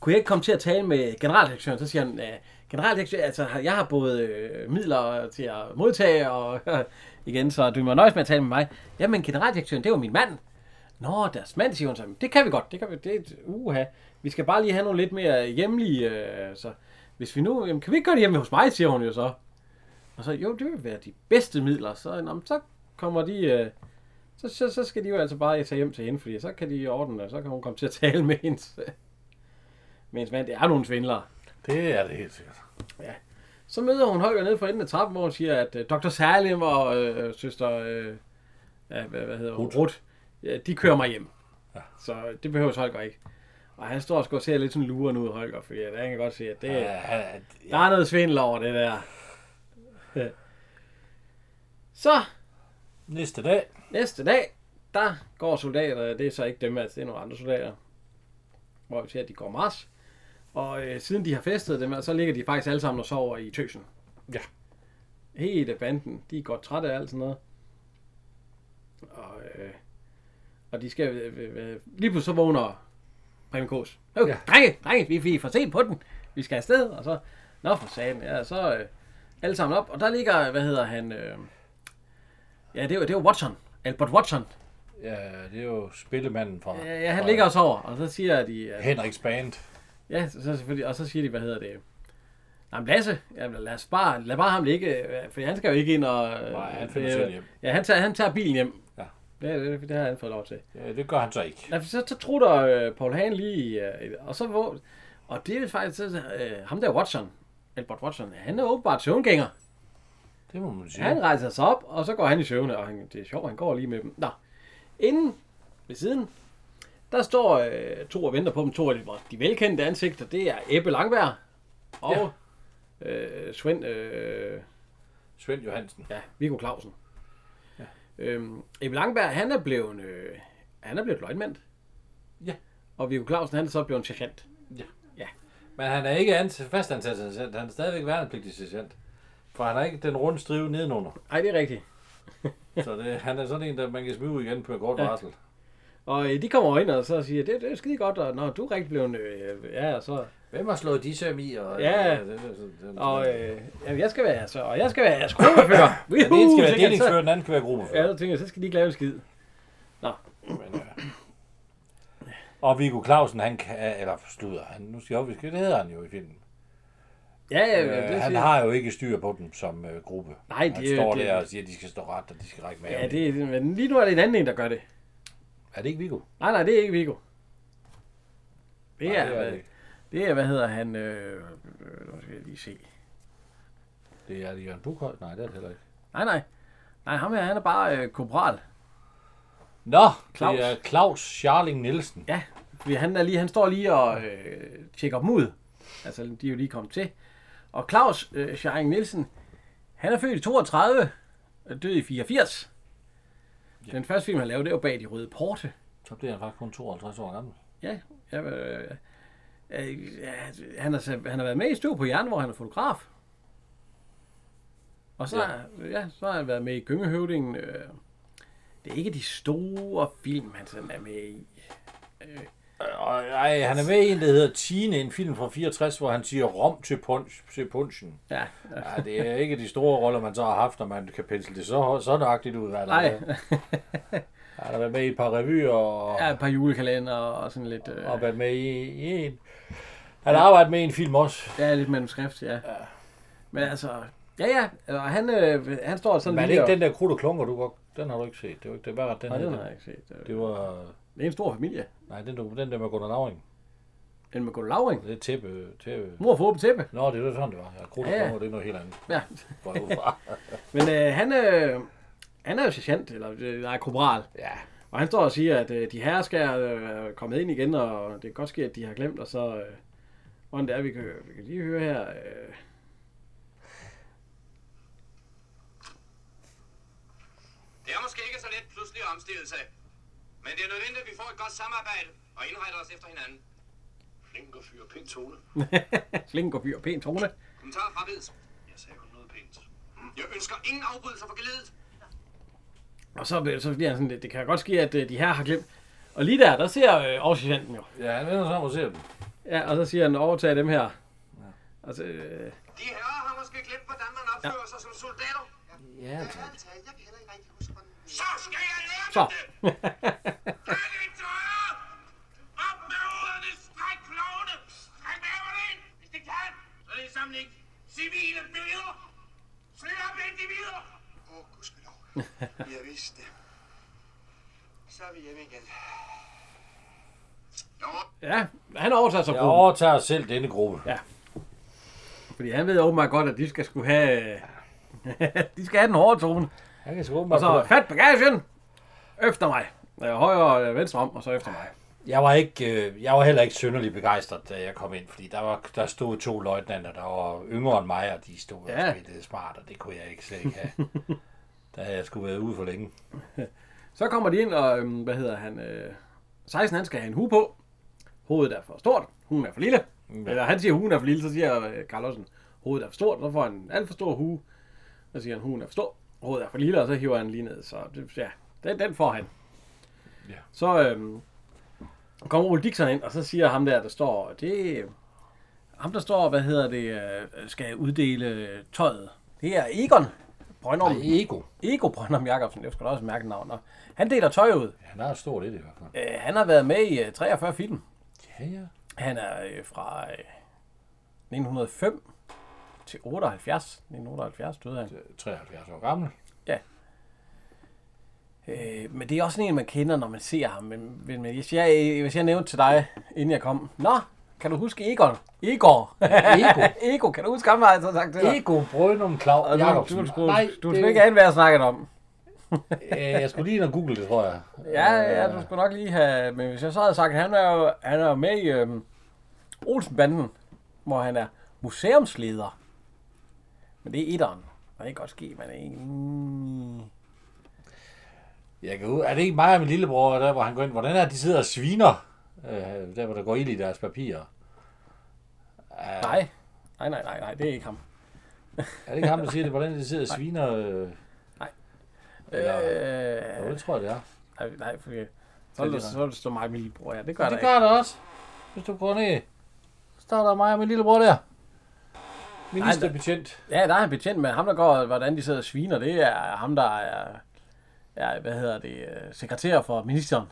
kunne jeg ikke komme til at tale med generaldirektøren? Så siger han, øh, generaldirektør, altså jeg har både øh, midler til at modtage, og igen, så du må nøjes med at tale med mig. Jamen generaldirektøren, det var min mand. Nå, deres mand, siger hun så. Det kan vi godt, det kan vi, det er et uha. Vi skal bare lige have nogle lidt mere hjemlige, øh, så hvis vi nu, jamen kan vi ikke gøre det hjemme hos mig, siger hun jo så. Og så, jo, det vil være de bedste midler. Så, nå, men så kommer de, øh, så, så, så skal de jo altså bare tage hjem til hende, fordi så kan de ordne det, så kan hun komme til at tale med hendes, med hendes mand. Det er nogle svindlere. Det er det helt sikkert. Så møder hun Holger nede for enden af trappen, hvor hun siger, at øh, Dr. Salim og øh, søster, øh, ja, hvad, hvad hedder hun? Ruth. Ruth, ja, de kører mig hjem. Ja. Så det behøver Holger ikke. Og han står og ser lidt sådan luren ud, Holger, fordi han kan godt se, at det, Ja, han, der er noget svindel over det der. Ja. Så, næste dag. næste dag, der går soldater, det er så ikke dem, altså det er nogle andre soldater, hvor vi ser, at de går mars. Og øh, siden de har festet dem, så ligger de faktisk alle sammen og sover i tøsen. Ja. Hele banden, de er godt trætte af alt sådan noget. Og, øh, og de skal, øh, øh, øh, lige pludselig så vågner Preben Kås. Okay, Ja. ja. drenge, drenge, vi, vi er for sent på den. Vi skal afsted, og så, nå for satan, ja, så øh, alle sammen op. Og der ligger, hvad hedder han, øh, ja, det er jo, det er jo Watson, Albert Watson. Ja, det er jo spillemanden fra, Ja, ja han fra ligger og sover, og så siger de, at, Henriks band. ja, så, så selvfølgelig, og så siger de, hvad hedder det, Nej, men Lasse, jamen, lad, os bare, lad bare ham ligge, øh, for han skal jo ikke ind og... Nej, han finder selv hjem. Ja, han tager, han tager bilen hjem. Ja. Det, det, det har han fået lov til. Ja, det gør han så ikke. Ja, så, så trutter øh, Paul Hahn lige, øh, og så hvor, og det er faktisk så, øh, ham der Watson, Albert Watson, han er åbenbart søvngænger. Det må man sige. Han rejser sig op, og så går han i søvne, og han, det er sjovt, han går lige med dem. Nå, inden ved siden, der står øh, to og venter på dem, to af de, de velkendte ansigter, det er Ebbe Langberg og ja. øh, Svend, øh, Svend Johansen. ja, Viggo Clausen. Ja. Øhm, Ebbe Langberg, han er blevet, øh, han er blevet løjtmand. Ja. Og Viggo Clausen, han er så blevet sergeant. Men han er ikke ansat, fastansat. Han er stadigvæk værnepligtig sergeant. For han har ikke den runde strive nedenunder. Nej, det er rigtigt. Så det, han er sådan en, der man kan smide ud igen på kort Ja. varsel. Og øh, de kommer ind og så siger, det, det er skide godt, og når du er rigtig blevet, øh, ja, så, Hvem har slået de søm i? Og, Ja. det, det, det, det, og øh, jamen, jeg skal være, så, og jeg skal være skruefører. ja, den ene skal være delingsfører, den anden kan være Ja, gruppefører. så tænker jeg, så skal de ikke lave skid. Men, øh. Og Viggo Clausen, han kan, eller slutter, han, nu skal jeg op, det hedder han jo i filmen. Ja, ja, ja, Øh, det han siger- har jo ikke styr på dem som øh, gruppe. Nej, han det jo- står det- der og siger, at de skal stå ret, og de skal række med. Ja, det, er- men lige nu er det en anden en, der gør det. Er det ikke Viggo? Nej, nej, det er ikke Viggo. Det Nej, er, det er det hvad, ikke. det er, hvad hedder han, øh, øh, nu skal jeg lige se. Det er det Jørgen Bukhøj? Nej, det er det heller ikke. Nej, nej. Nej, ham her, han er bare øh, korporal. Nå, Claus. det er Claus Charling Nielsen. Ja, fordi han, er lige, han står lige og øh, tjekker dem ud. Altså, de er jo lige kommet til. Og Claus øh, Schein Nielsen, han er født i 32, og død i 84. Ja. Den første film, han lavede, det var bag de røde porte. Så bliver han faktisk kun 52 år gammel. Ja, ja, øh, øh, han, har, han har været med i Støv på Jern, hvor han er fotograf. Og så, Ja. ja. Så har han været med i Gyngehøvdingen. Øh, det er ikke de store film, han sådan er med i. Og, ej, han er med i en, der hedder Tine, en film fra 64, hvor han siger rom til, punch, til punchen. Ja, Ja, det er ikke de store roller, man så har haft, når man kan pensle det så, så nøjagtigt ud. Hvad der nej. Han har været med i et par revyer og, Ja, et par julekalender og sådan lidt... Øh, og været med i, i en... Han har arbejdet med en film også. ja, lidt manuskript, ja. ja. Men altså, ja, ja. Og han, øh, han står sådan Men er det ikke og- den der krudt og klunker, du godt... Den har du ikke set. Det var ikke det var den, Nej, den har jeg ikke set. Det var... Det er en stor familie. Nej, den, der, den der med Gunnar Lavring. Den med Gunnar Lavring? Det er tæppe. tæppe. Mor for åbent tæppe. Nå, det er sådan, det var. Ja, Kruller ja, ja. det er noget helt andet. Ja. Men øh, han, øh, han er jo sergeant, eller øh, er korporal. Ja. Og han står og siger, at øh, de her skal øh, komme ind igen, og det kan godt ske, at de har glemt, og så... Øh, hvordan det er, vi kan, vi kan lige høre her... Øh, Det er måske ikke så let pludselig omstille. Men det er nødvendigt, at vi får et godt samarbejde og indretter os efter hinanden. Flink og fyr, pæn tone. Flink og fyr, pæn tone. Kommentar fra Vids. Jeg sagde kun noget pænt. Jeg ønsker ingen afbrydelser for geledet. Og så, så bliver han sådan lidt, det kan godt ske, at øh, de her har glemt. Og lige der, der ser øh, oversergeanten jo. Ja, han vender sig om og ser dem. Ja, og så siger han, overtag dem her. Altså, øh, De herrer har måske glemt, hvordan man opfører sig som soldater. Ja, altså. Så skal jeg lære så. dem det! Alle døre! Op med hovederne! Så er civile billeder! Slit op individer! Åh, oh, gudskelov. Jeg vidste det. Så er vi hjemme igen. ja, han overtager så Jeg gruppen. overtager selv denne gruppe. Fordi han ved åbenbart godt, at de skal skulle have... de skal have den hårde tone. Han kan sgu Og åbenbart så på- fat bagagen! Efter mig. Øh, højre øh, venstre om, og så efter mig. Jeg var, ikke, øh, jeg var heller ikke synderligt begejstret, da jeg kom ind, fordi der, var, der stod to løjtnanter, der var yngre end mig, og de stod Ja. og spillede smart, og det kunne jeg ikke slet ikke have. der havde jeg skulle været ude for længe. Så kommer de ind, og øhm, hvad hedder han? Øh, 16 han skal have en hue på. Hovedet er for stort, hugen er for lille. Mm. Eller han siger, hugen er for lille, så siger Carl Olsen, hovedet er for stort. Så får han en alt for stor hue. Så siger han, hugen er for stor, hovedet er for lille, og så hiver han lige ned. Så det, ja, den, den får han. Ja. Så øhm, kommer Ole Dixon ind, og så siger ham der, der står, det er ham der står, hvad hedder det, øh, skal uddele tøjet. Det er Egon Brøndum. Nej, ego. Ego Brøndum Jacobsen, det skal da også mærke navn. Og han deler tøj ud. Han har et stort et i hvert fald. Øh, han har været med i øh, 43 film. Ja, ja. Han er øh, fra øh, 1905 til 78. 1978 døde han. 73 år gammel. Øh, men det er også en, man kender, når man ser ham. Men, men men hvis, jeg, hvis jeg nævnte til dig, inden jeg kom, Nå, kan du huske Egon? Egor. Ego. Ego, kan du huske ham, har jeg så sagt til dig? Ego Brønum Klav Og du, Jacobsen. du, du, Nej, du, du det- skulle ikke ane, hvad jeg snakkede om. Øh, jeg skulle lige ind og google det, tror jeg. Ja, ja, du skulle nok lige have... Men hvis jeg så havde sagt, at han er jo, han er jo med i øhm, Olsenbanden, hvor han er museumsleder. Men det er etteren. Og det kan godt ske, man er ikke... Jeg kan, hu- er det ikke mig og min lillebror, der hvor han går ind? Hvordan er det, de sidder og sviner? Øh, der hvor der går ild i deres papirer. Er, Nej. Nej, nej, nej, nej, det er ikke ham. Er det ikke ham, der siger det? Hvordan de sidder og sviner? Øh, Eller- Øh, jo, det tror jeg, det er. nej, nej, for der, så vil der stå mig og min lillebror. Ja, det gør Ja, der det ikke. gør det også. Hvis du går ned, så står der mig og min lillebror der. Ministerbetjent. Ja, der er en betjent med ham, der går, hvordan de sidder og sviner. Det er ham, der er, er hvad hedder det, øh, sekretær for ministeren.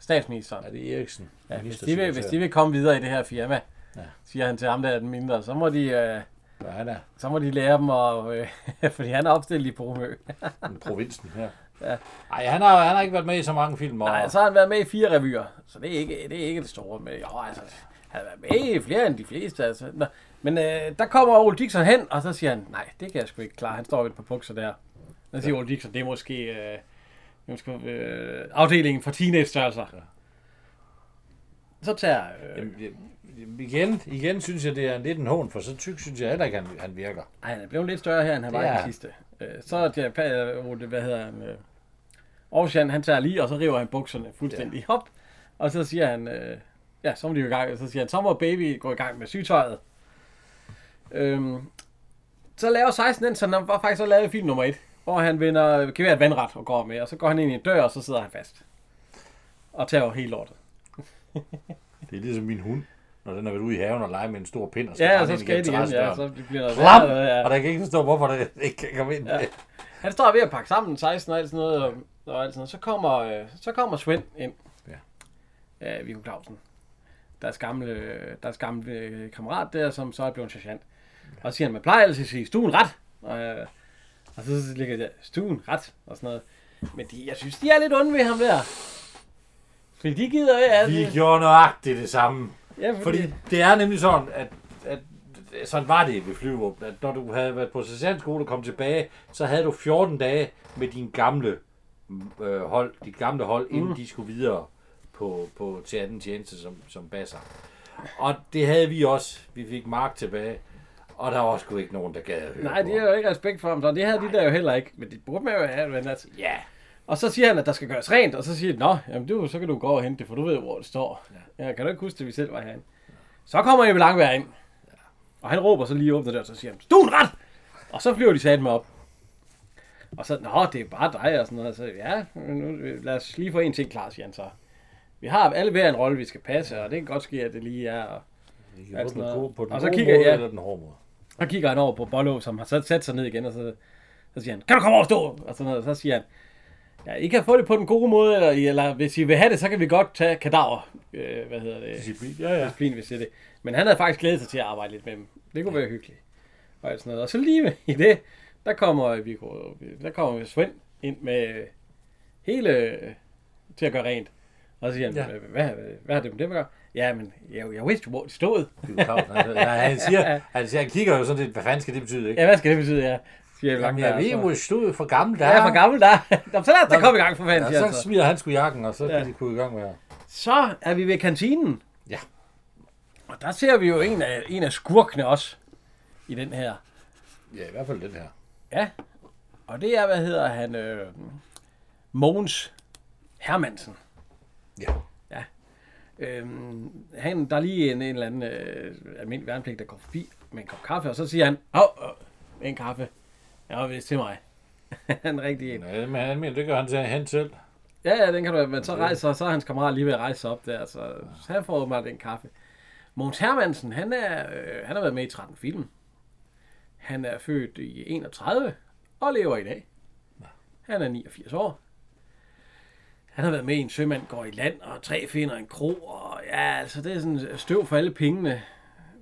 Statsministeren. Er det Eriksen? Ja, hvis, de vil, hvis de vil komme videre i det her firma, Ja. ja. siger han til ham, der er den mindre, så må de, øh, Ja, så må de lære dem, og, øh, fordi han er opstillet i Bromø. provinsen her. Ja. Ej, han har, han har ikke været med i så mange film. Og, Nej, så har han været med i fire revyer, så det er ikke det, er ikke det store. Men jo, altså, han har været med i flere end de fleste. Altså. Nå, men øh, der kommer Ole Dixon hen, og så siger han, nej, det kan jeg sgu ikke klare. Han står ved et par bukser der. Så siger Ole Dixon, det er måske, øh, det er måske øh, afdelingen for teenage-størrelser. Ja. Så tager... Øh, Jamen, jeg- igen, igen synes jeg, det er lidt en hån, for så tyk synes jeg heller ikke, han, han virker. Ej, han er blevet lidt større her, end han var Det i den sidste. Øh, så er det, øh, hvad hedder han, øh, Aarhusian, han tager lige, og så river han bukserne fuldstændig ja. op. Og så siger han, øh, ja, så må de jo i gang, og så siger han, så må baby gå i gang med sygtøjet. Øhm, så laver 16 den, så han var faktisk så lavet film nummer 1, hvor han vinder geværet vandret og går med, og så går han ind i en dør, og så sidder han fast. Og tager jo helt lortet. Det er ligesom min hund, når den har været ude i haven og lege med en stor pind og skal Ja, og så skal det igen, ja, så bliver der Klam! ja. Og der kan ikke forstå, hvorfor det ikke kan komme ind. Ja. Ja. Han står ved at pakke sammen 16 og alt sådan noget, og, og alt sådan noget. Så kommer, øh, så kommer Svend ind. Ja. Ja, Viggo Clausen. Deres gamle, deres gamle øh, kammerat der, som så er blevet sergeant. Og så siger han, man plejer altid at sige, stuen ret. Og, øh, og så ligger der, stuen ret, og sådan noget. Men de, jeg synes, de er lidt onde ved ham der. Fordi de gider ikke alt. Vi gjorde nøjagtigt det samme. ja, fordi, Fordi det er nemlig sådan, at, at sådan var det ved flyvåbnet, at når du havde været på sergeantskole og kom tilbage, så havde du 14 dage med din gamle øh, hold, dit gamle hold, inden Mm. de skulle videre på, på til anden tjeneste som, som basser. Og det havde vi også. Vi fik Mark tilbage, og der var sgu ikke nogen, der gad at høre nej, de har jo ikke respekt for ham, så det havde de der jo heller ikke. Men det burde man jo have, men altså, Ja, Og så siger han, at der skal gøres rent, og så siger de, nå, jamen du, så kan du gå og hente det, for du ved, hvor det står. Ja. ja kan du ikke huske det, vi selv var herinde? Så kommer Ebbe Langberg ind, og han råber så lige åbner der, og så siger han, stuen ret! Og så flyver de sat med op. Og så, nå, det er bare dig og sådan noget. Så ja, nu, lad os lige få en ting klar, siger han så. Vi har alle hver en rolle, vi skal passe, og det kan godt ske, at det lige er. Og, Vi kan Ja, på den Og så kigger jeg- eller den hårde måde. Så kigger han over på Bollo, som har sat, sig ned igen, og så, så siger han, kan du komme over og stå? Og sådan noget. Og så siger han, ja, I kan få det på den gode måde, eller, eller hvis I vil have det, så kan vi godt tage kadaver. Øh, hvad hedder det? Disciplin, ja, ja. disciplin, hvis det er det. Men han havde faktisk glædet sig til at arbejde lidt med dem. Det kunne være hyggeligt. Og, alt sådan noget. og så lige i det, der kommer, vi, der kommer Svend ind med hele til at gøre rent. Og så siger han, Ja. ja. hvad, hvad, hvad har det med det at gøre? Ja, men jeg, jeg vidste hvor det stod. Clausen, han, siger, han, siger, han kigger jo sådan lidt, hvad fanden skal det betyde, ikke? Ja, hvad skal det betyde, ja? Siger jeg Jamen, jeg ved, hvor det stod for gammel der. Ja, for gammel der. Nå, så lad os da komme i gang for fanden, Ja, så så. smider han sgu jakken, og så Ja. kan de gå i gang med at... Så er vi ved kantinen. Ja. Og der ser vi jo en af, en af skurkene også i den her. Ja, i hvert fald den her. Ja, og det er, hvad hedder han, øh, Mogens Hermansen. Ja. Øhm, han, der er lige en, en eller anden øh, almindelig værnepligt, der går forbi med en kop kaffe, og så siger han, åh, oh, en kaffe. Ja, vist til mig. han er rigtig en. Ja, men han mener, det gør han til hen selv. Ja, ja, den kan du men så rejser, så er hans kammerat lige ved at rejse op der, så, så han får mig den kaffe. Mogens Hermansen, han, er, øh, han har været med i 13 film. Han er født i 31 og lever i dag. Han er 89 år. Han har været med i En sømand går i land, og tre finder en kro, og ja, altså det er sådan støv for alle pengene.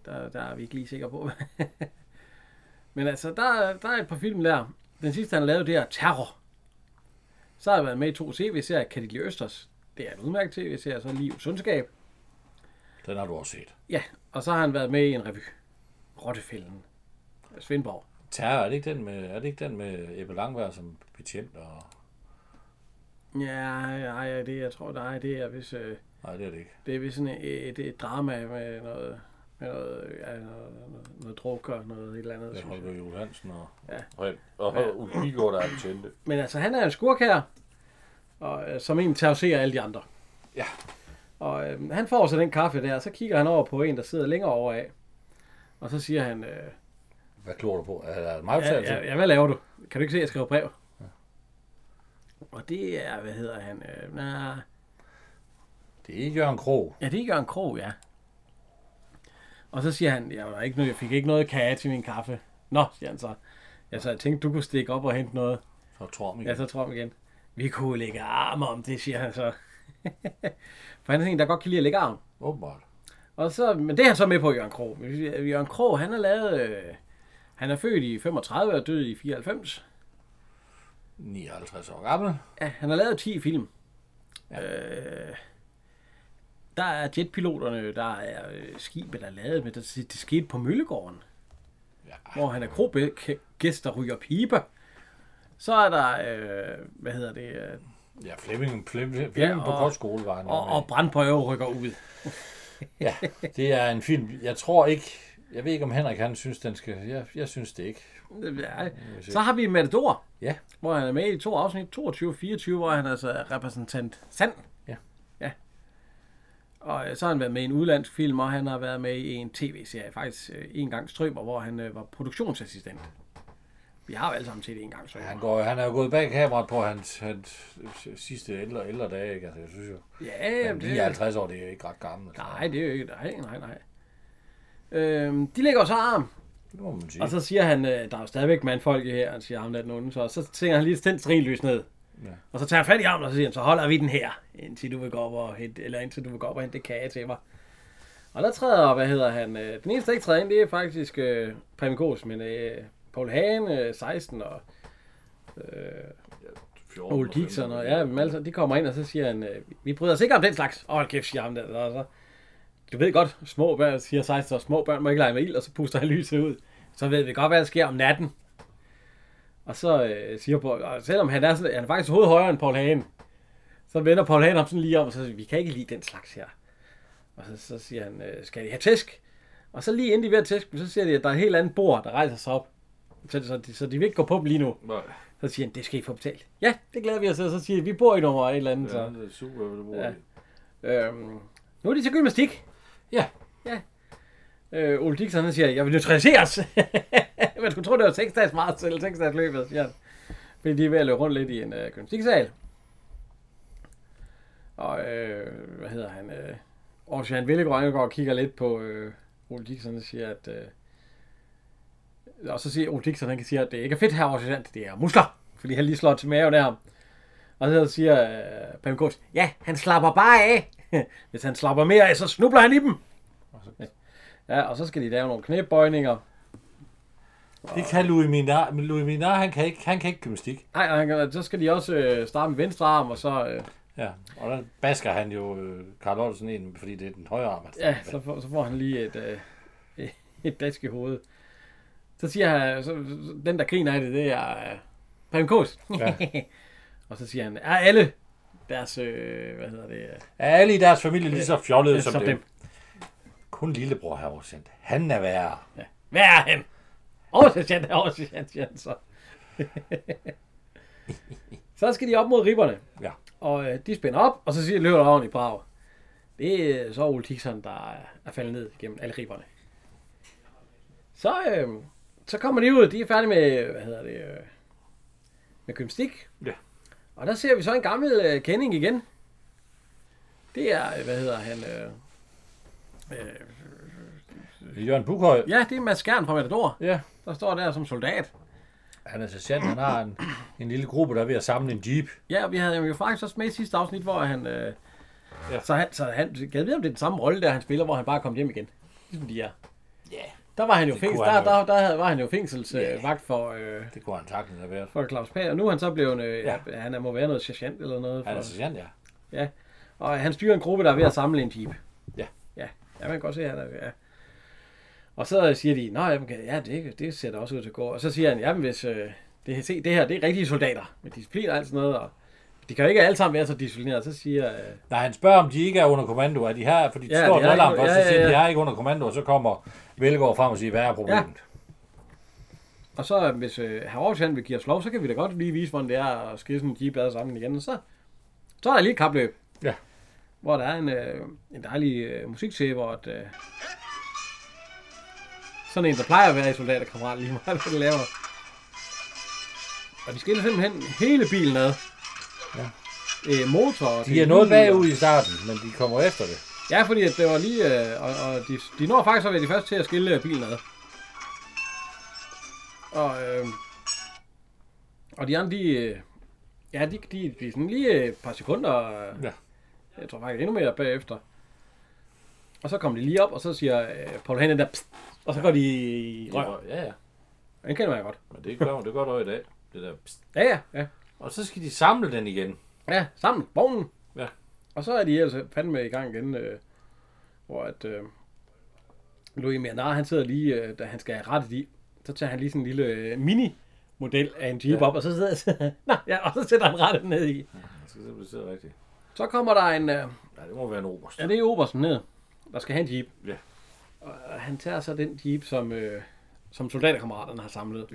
Der, der er vi ikke lige sikre på. Men altså, der, der er et par film der. Den sidste, han har lavet, det er Terror. Så har jeg været med i to tv-serier. Kan de lide Østers? Det er en udmærket tv-serie. Så Liv Sundskab. Den har du også set. Ja, og så har han været med i en revy. Rottefælden. Svendborg. Terror, er det ikke den med, er det ikke den med Ebbe Langvær som betjent? Og... Ja, nej, det jeg tror, nej, det er vist, øh, Nej, det er det ikke. det er vist sådan et, et, et drama med noget, med noget, ja, noget, noget, noget druk og noget et eller andet. Jeg. Holger Juhl Hansen og, Ja. og, og, og Ulf Pilgaard, der er betjente. Men altså, han er en skurk her, og, øh, som egentlig terroriserer alle de andre. Ja. Og øh, han får så den kaffe der, og så kigger han over på en, der sidder længere over af. Og så siger han, øh, Hvad klor du på? Er det mig, ja, ja, ja, ja, hvad laver du? Kan du ikke se, at jeg skriver brev? Og det er, hvad hedder han? Øh, nah, Det er ikke Jørgen Krog. ja, det er Jørgen Krog, ja. Og så siger han, jeg, var ikke jeg fik ikke noget kage til min kaffe. Nå, siger han så. Ja, så jeg tænkte, du kunne stikke op og hente noget. Så tror jeg Ja, så tror jeg igen. Vi kunne lægge arm om det, siger han så. For han er sådan en, der godt kan lide at lægge arm. Åbenbart. Og så, men det er han så med på, Jørgen Krog. Jørgen Krog, han har lavet... Øh, han er født i 35 og død i 94. 59 år gammel. Ja, han har lavet 10 film. Ja. Øh, der er jetpiloterne, der er øh, skibet, der er lavet med. Det, det skete på Møllegården, Ja. hvor han er krogæst, der ryger piber. Så er der, øh, hvad hedder det, øh, Ja, Flemming, Flemming, Flemming Ja, på og- Kortskolevejen. og, og Brand på Øve rykker ud. Ja, det er en film. Jeg tror ikke... Jeg ved ikke, om Henrik han synes, den skal... Jeg, jeg synes det ikke. Så har vi Matador, Ja. hvor han er med i to afsnit, 22 24, hvor han altså er repræsentant Sand. Ja. Ja. Og øh, så har han været med i en udlandsk film, og han har været med i en tv-serie, faktisk øh, en gang strømmer, hvor han øh, var produktionsassistent. Vi har jo alle sammen set en gang strømmer. Han, går, han er jo gået bag kameraet på hans, hans sidste ældre, ældre dage, ikke? Altså, jeg synes jo... Ja, det, 59 år, det er ikke ret gammelt. Altså. nej, det er jo ikke, nej, nej, nej. Øhm, de lægger jo så arm, Det må man sige. og så siger han, øh, der er jo stadigvæk mandfolk i her, han siger ham der den onde, så, så tænker han lige tændt strinlys ned. Ja. Og så tager han fat i armen, og så siger han, så holder vi den her, indtil du vil gå op og hente, eller indtil du vil gå op og hente kage til mig. Og der træder, hvad hedder han, øh, den eneste, der ikke træder ind, det er faktisk øh, Gås, men øh, Paul Hagen, øh, 16 og 14 Ole Dixon, og ja, men altså, de kommer ind, og så siger han, øh, vi bryder os ikke om den slags. Åh, oh, kæft, siger ham der. Og så, du ved godt, små børn, siger 16 år, små børn må ikke lege med ild, og så puster han lyset ud. Så ved vi godt, hvad der sker om natten. Og så øh, siger Paul, og selvom han er, sådan, han er faktisk hovedet højere end Paul Hagen, så vender Paul Hagen ham sådan lige om, og så siger vi kan ikke lide den slags her. Og så, så siger han, øh, skal I have tæsk? Og så lige inden de er ved at tæske, så siger de, at der er et helt andet bord, der rejser sig op. Så, så, de, så de vil ikke gå på dem lige nu. Nej. Så siger han, det skal I få betalt. Ja, det glæder vi os til. Så siger de, vi bor i nummer et eller andet. Ja, Så. det er super, bruger Ja. ja. Øhm, nu er de til gymnastik. Ja. Ja. Øh, Ole Dixon han siger, jeg vil neutraliseres. Man skulle tro, det var 6 dages marts eller 6 dages løbet, siger han. Fordi de er ved at løbe rundt lidt i en øh, gymnastiksal. Og øh, hvad hedder han? Øh, Ocean Villegrøn går og kigger lidt på øh, Ole Dixon og siger, at... Øh, og så siger Ole Dixon, han kan sige, at det ikke er fedt her, Ocean, det er muskler. Fordi han lige slår til maven af ham. Og så siger øh, Pam Kors, ja, han slapper bare af. Hvis han slapper mere af, så snubler han i dem. Ja, og så skal de lave nogle knæbøjninger. Det kan Louis Minard, men Louis Minard, han kan ikke, han kan ikke gymnastik. Nej, han kan- så skal de også øh, starte med venstre arm, og så, øh, Ja, og der basker han jo øh, Karl Ottesen ind, fordi det er den højre arm. han ja, så, får, så får han lige et, øh, et dask i hovedet. Så siger han, så, den der griner af det, det er øh, Pam Kors. Ja. og så siger han, er alle deres, øh, hvad hedder det, øh, Er alle i deres familie lige så fjollede Ja, som, som dem? dem. Kun lillebror har oversendt. Han er værre. Hvad er han? Er oversergeant, siger han så. så skal de op mod ribberne. Ja. Og øh, de spænder op, og så siger løber oven i brag. Det er så Ole Dixon, der er- er faldet ned gennem alle ribberne. Så, øh, så kommer de ud, de er færdige med, hvad hedder det, øh, med gymnastik. Ja. Og der ser vi så en gammel øh, kending igen. Det er, øh, hvad hedder han, øh, Jørgen Bukhøj, ja, det er Mads Skjern fra Matador. ja. Der står der som soldat. han er sergeant, han har en, en lille gruppe, der er ved at samle en jeep. Ja, vi havde jo faktisk også med i sidste afsnit, hvor han... Øh, Ja. Så han, så han jeg vide, om det er den samme rolle, der han spiller, hvor han bare kom hjem igen. Ligesom de er. Ja. Der var han jo fængsel, der, der, der, havde- var han jo fængselsvagt Ja. vagt for, øh, Det kunne han sagtens have været. for Claus Pag, og nu er han så blevet, øh, Ja. ja. han må være noget sergeant eller noget. Han er For, sergeant, ja. og han styrer en gruppe, der er ved at samle en jeep. Ja. Ja, ja man kan godt se, at han er, ja. Og så siger de, nej, ja, det, det ser da også ud til at gå. Og så siger han, jamen hvis, øh, det, se, det her, det er rigtige soldater, med disciplin og alt sådan noget, og de kan jo ikke alle sammen være så disciplineret. Så siger, øh, Nej, han spørger, om de ikke er under kommando. Er de her? Fordi de Ja, står de alarm først, ja, så siger ja, de, ja. de er ikke under kommando, og så kommer Velgaard frem og siger, hvad er problemet? Og så hvis øh, herr Aarhus vil give os lov, så kan vi da godt lige vise, hvordan det er at skille sådan en jeep sammen igen. Og så, så er der lige et kapløb. Ja. Hvor der er en, øh, en dejlig øh, musik til, hvor at, øh, sådan en, der plejer at være i soldaterkammerat, lige meget hvad det laver. Og de skiller simpelthen hele bilen ad. Ja. Øh, motor De er noget bagud i starten, men de kommer efter det. Ja, fordi at det var lige... Øh, og, og de, de når faktisk at være de første til at skille øh, bilen ad. Og, øh, og de andre, de... Øh, ja, de, de, de sådan lige et par sekunder... Øh, Ja. Jeg tror faktisk endnu mere bagefter. Og så kommer de lige op, og så siger øh, Paul Hanne der... Pst, og så går de i rør. Ja, ja. Den kender man godt. Men det gør det gør du i dag. Det der. pst. Ja, ja, ja. Og så skal de samle den igen. Ja, sammen. Vognen. Ja. Og så er de altså fandme i gang igen, øh, hvor at øh, Louis Mianar, han sidder lige, øh, da han skal rettet i, så tager han lige sådan en lille øh, mini-model af en Jeep Ja. ja. op, og så sidder Nå, ja, og så sætter han rettet ned i. Det skal simpelthen sidde rigtigt. Så kommer der en, øh, Ja, det må være en oberst. ja, det er Obersten ned, der skal have en Jeep. Ja. Og han tager så den Jeep, som, øh, som soldaterkammeraterne har samlet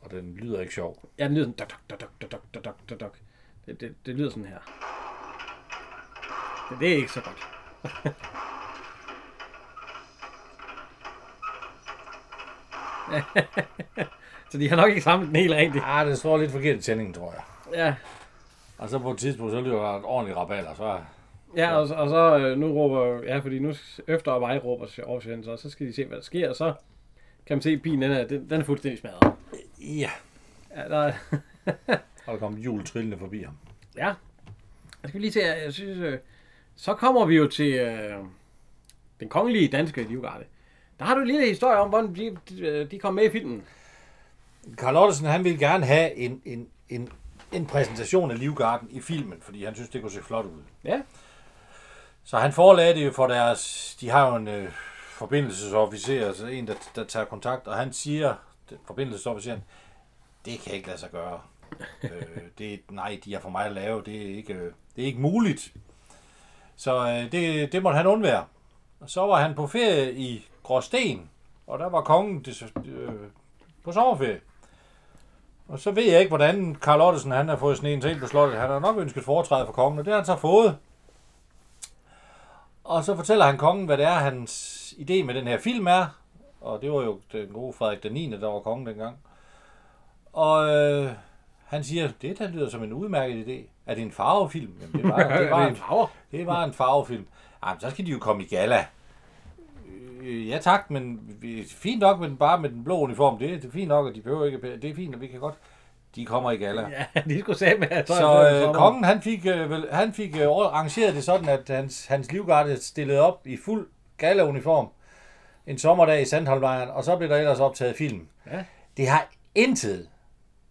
og den lyder ikke sjov. Ja, den lyder sådan... Dok, dok, dok, dok, dok, dok, dok, dok. Det, det, det lyder sådan her. Det, det er ikke så godt. så de har nok ikke samlet den helt rigtigt. Ah, ja, den står lidt forkert i tændingen, tror jeg. Ja. Og så på et tidspunkt, så lyder der et ordentligt raballer, så... Ja, og, og så øh, nu råber... Ja, fordi nu efter og mig råber så, så skal de se, hvad der sker, og så kan man se, at bilen den er, den, den er fuldstændig smadret. Ja. Ja, der, er- Og der kom jul trillende forbi ham. Ja. Jeg skal lige se, jeg synes, øh, så kommer vi jo til øh, den kongelige danske livgarde. Der har du en lille historie om, hvordan de, de, de kom med i filmen. Karl Ottesen, han ville gerne have en, en, en, en præsentation af Livgarden i filmen, fordi han synes, det kunne se flot ud. Ja. Så han forelagde det jo for deres... De har jo en øh, forbindelsesofficer, altså en, der, der tager kontakt, og han siger, den han, det kan ikke lade sig gøre. øh, det, nej, de er for mig at lave, det er ikke, øh, det er ikke muligt. Så øh, det, det måtte han undvære. Og så var han på ferie i Gråsten, og der var kongen det, øh, på sommerferie. Og så ved jeg ikke, hvordan Karl Ottesen han har fået sådan en til på slottet. Han har nok ønsket foretræde for kongen, og det har han så fået. Og så fortæller han kongen, hvad det er, hans idé med den her film er. Og det var jo den gode Frederik den 9., der var kongen dengang. Og øh, han siger, det der lyder som en udmærket idé. Er det en farvefilm? Jamen, det var, det var, en, det var en farvefilm. Jamen, så skal de jo komme i gala. Øh, Ja tak, men fint nok med den, bare med den blå uniform. Det, det er fint nok, og de behøver ikke... Det er fint, og vi kan godt... De kommer i gala. Ja, de skulle sige med, at Så øh, kongen, han fik, øh, vel, han fik øh, arrangeret det sådan, at hans, hans livgarde stillede op i fuld gala-uniform en sommerdag i Sandholmlejren, og så blev der ellers optaget film. Ja. Det har intet,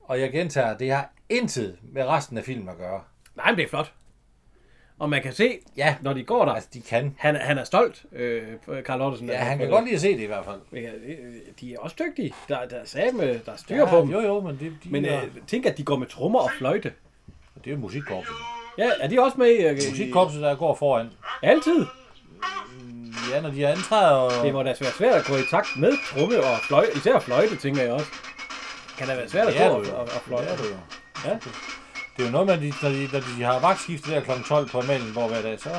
og jeg gentager, det har intet med resten af filmen at gøre. Nej, men det er flot. Og man kan se, Ja, når de går der, altså de kan. han, han er stolt, øh, Karl Ottesen. Ja, han kan godt lide at se det i hvert fald. lide. De er også dygtige. Der, der er same, der er styr Ja, på dem. jo, jo, men det, de, Men er, øh, tænk, at de går med trommer og fløjte. det er jo musikkorpset. Ja, er de også med i... Øh, Musikkorpset, der går foran. Altid. Ja, når de antræder og... Det må da være svært at gå i takt med tromme og fløjte. Især fløjte, tænker jeg også. Kan det være svært at gå og, og, fløjte? Det er det jo. Ja. Det er jo noget med, at de, når, de, når de har vagtskifte der kl. 12 på Amalienborg hver dag, så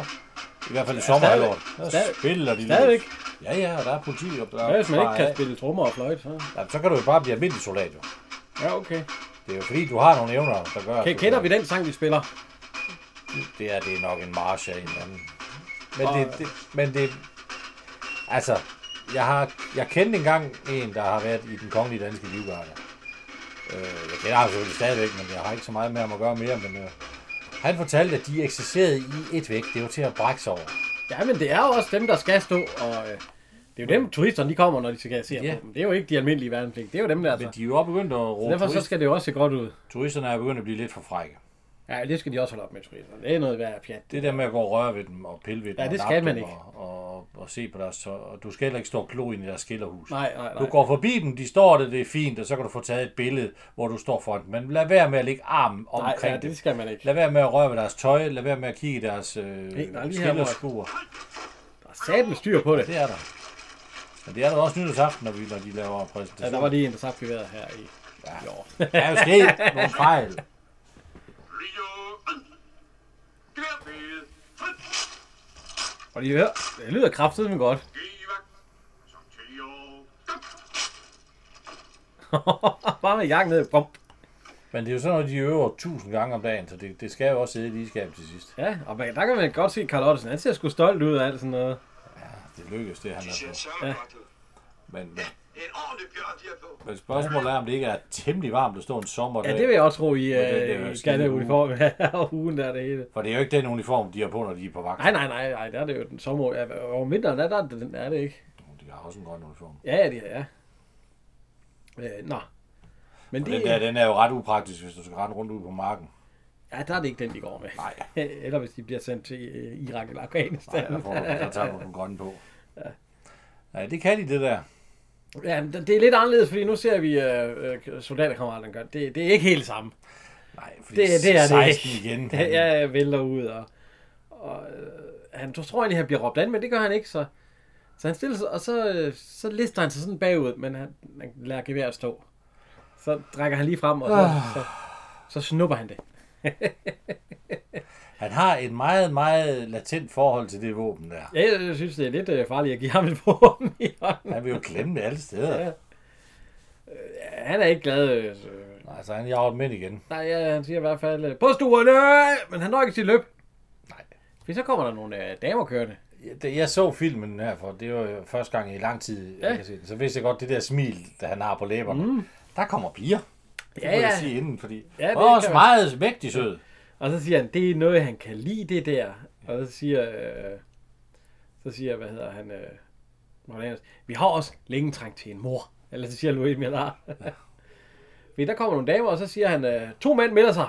i hvert fald i sommerhalvåret, der stadig- spiller de Stadigvæk. løs. Ja, ja, og der er politi op der. Hvis man ikke kan spille trommer og fløjte? Så? Ja, så kan du jo bare blive almindelig soldat, jo. Ja, okay. Det er jo fordi, du har nogle evner, der gør... at Kan, kender vi den sang, vi spiller? Det er, det er nok en march af en eller anden. Men Og- det, det, men det... Altså, jeg har jeg kendte engang en, der har været i den kongelige danske livgarde. Øh, jeg kender ham selvfølgelig stadigvæk, men jeg har ikke så meget med ham at gøre mere. Men øh, han fortalte, at de eksisterede i et væk. Det var til at brække sig over. Ja, men det er jo også dem, der skal stå, og øh, det er jo dem, turisterne de kommer, når de skal se Ja. på dem. Det er jo ikke de almindelige værnepligt. Det er jo dem, der Men altså. de er jo også begyndt at Så råbe derfor så turist. skal det jo også se godt ud. Turisterne er begyndt at blive lidt for frække. Ja, det skal de også holde op med, turisterne. Det er noget værd pjat. Det der med at gå og røre ved dem og pille ved dem Ja, og det skal man ikke. Og, og, og, se på deres tøj. Og du skal heller ikke stå og klo ind i deres skillerhus. Nej, nej, nej. Du går forbi dem, de står der, det er fint, og så kan du få taget et billede, hvor du står foran dem. Men lad være med at lægge armen Nej, omkring ja, dem. det skal man ikke. Lad være med at røre ved deres tøj, lad være med at kigge i deres øh, nej, skillerskuer. Der er sat med styr på det. Det er der. Men det er der også nytårsaften, når, vi, når de laver præsentation. Ja, der var lige en, der her i, i år. Der er jo sket nogle fejl. Og de hører, det lyder kraftigt, men godt. Bare med jakken ned. Bum. Men det er jo sådan noget, de øver tusind gange om dagen, så det, det skal jo også sidde lige i skabet til sidst. Ja, og man, der kan man godt se Karl Ottesen. Han ser sgu stolt ud af alt sådan noget. Det lykkes, det han er på. sørme Ja. Men, men, En ordentlig bjørn, de er på. men spørgsmålet er, om det ikke er temmelig varmt at stå en sommerdag. Ja, det vil jeg også tro i skide Ganne uge. uniform. og ugen der er det hele. For det er jo ikke den uniform, de har på, når de er på vagt. Nej, nej, nej, nej, der er det jo den sommer. Ja, over vinteren, der, der, er det- der er det ikke. De har også en grøn uniform. Ja, ja, det er, ja. Øh, nå. Men det, den, der, den er jo ret upraktisk, hvis du skal rende rundt ud på marken. ja, der er det ikke den, de går med. Nej, Eller hvis de bliver sendt til øh, Irak eller nej Afghanistan. der, får du, der tager du den grønne på. Nej, det kan de, det der. Ja, det er lidt anderledes, fordi nu ser vi øh, øh, soldaterkammeraterne gøre. Det, det er ikke helt samme. Nej, fordi Det, det er det 16 ikke. igen. Det jeg vælter ud, og, og øh, han tror egentlig, han bliver råbt an, men det gør han ikke, så, så han stiller sig, og så, øh, så lister han sig sådan bagud, men han, han lader geværet stå. Så trækker han lige frem, og så, så, så snupper han det. Han har et meget, meget latent forhold til det våben der. Ja, jeg, jeg synes, det er lidt øh, farligt at give ham et våben i hånden. Han vil jo klemme det alle steder. Ja. Han er ikke glad. Øh, så- Nej, så han jager dem ind igen. nej, ja, han siger i hvert fald, øh, på stuerne, men han når ikke sit løb. Nej. For så kommer der nogle øh, damer kørende. Jeg- så filmen her, for det var jo første gang i lang tid, Ja. jeg kan se den. Så vidste jeg godt, det der smil, der han har på læberne. Mm. Der kommer piger. Det Ja, må jeg ja. sige inden, fordi Ja, det er også kan- meget mægtig sød. Og så siger han, det er noget, han kan lide, det der. Og så siger, øh, så siger hvad hedder han, øh, hvordan, vi har også længe trængt til en mor. Eller så siger Louis Millard. Fordi der kommer nogle damer, og så siger han, øh, to mænd melder sig.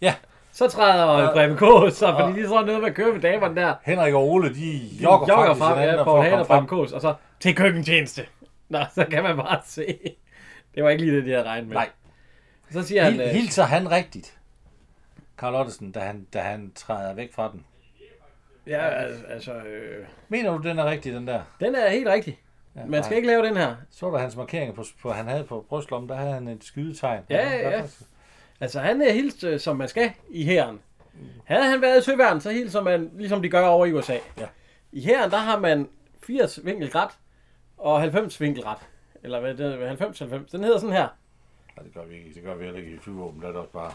Ja, Så træder ja. Preben K. så, fordi de er sådan noget med at køre med damerne der. Henrik og Ole, de De jogger, jogger faktisk frem, ja, Hane komme og. Preben K. Og så til køkkentjeneste. Nå, så kan man bare se. Det var ikke lige det, de havde regnet med. Nej. Så siger han, Hil, øh, hilser han rigtigt? Karl Ottesen, da han, da han træder væk fra den. ja, altså, øh, Mener du, den er rigtig, den der? den er helt rigtig. Ja, Man skal ikke lave den her. Så der hans markeringer, på, på, han havde på brystlommen, der havde han et skydetegn. Ja, ja, ja. Altså, han er hilst, øh, som man skal i hæren. Havde han været i søværn, så helt som man, ligesom de gør over i USA. Ja. I hæren, der har man 80 vinkelret og 90 vinkelret. Eller hvad det er, 90-90. Den hedder sådan her. Nej, det gør vi ikke. Det gør vi heller ikke i flyvåben. Der er det også bare...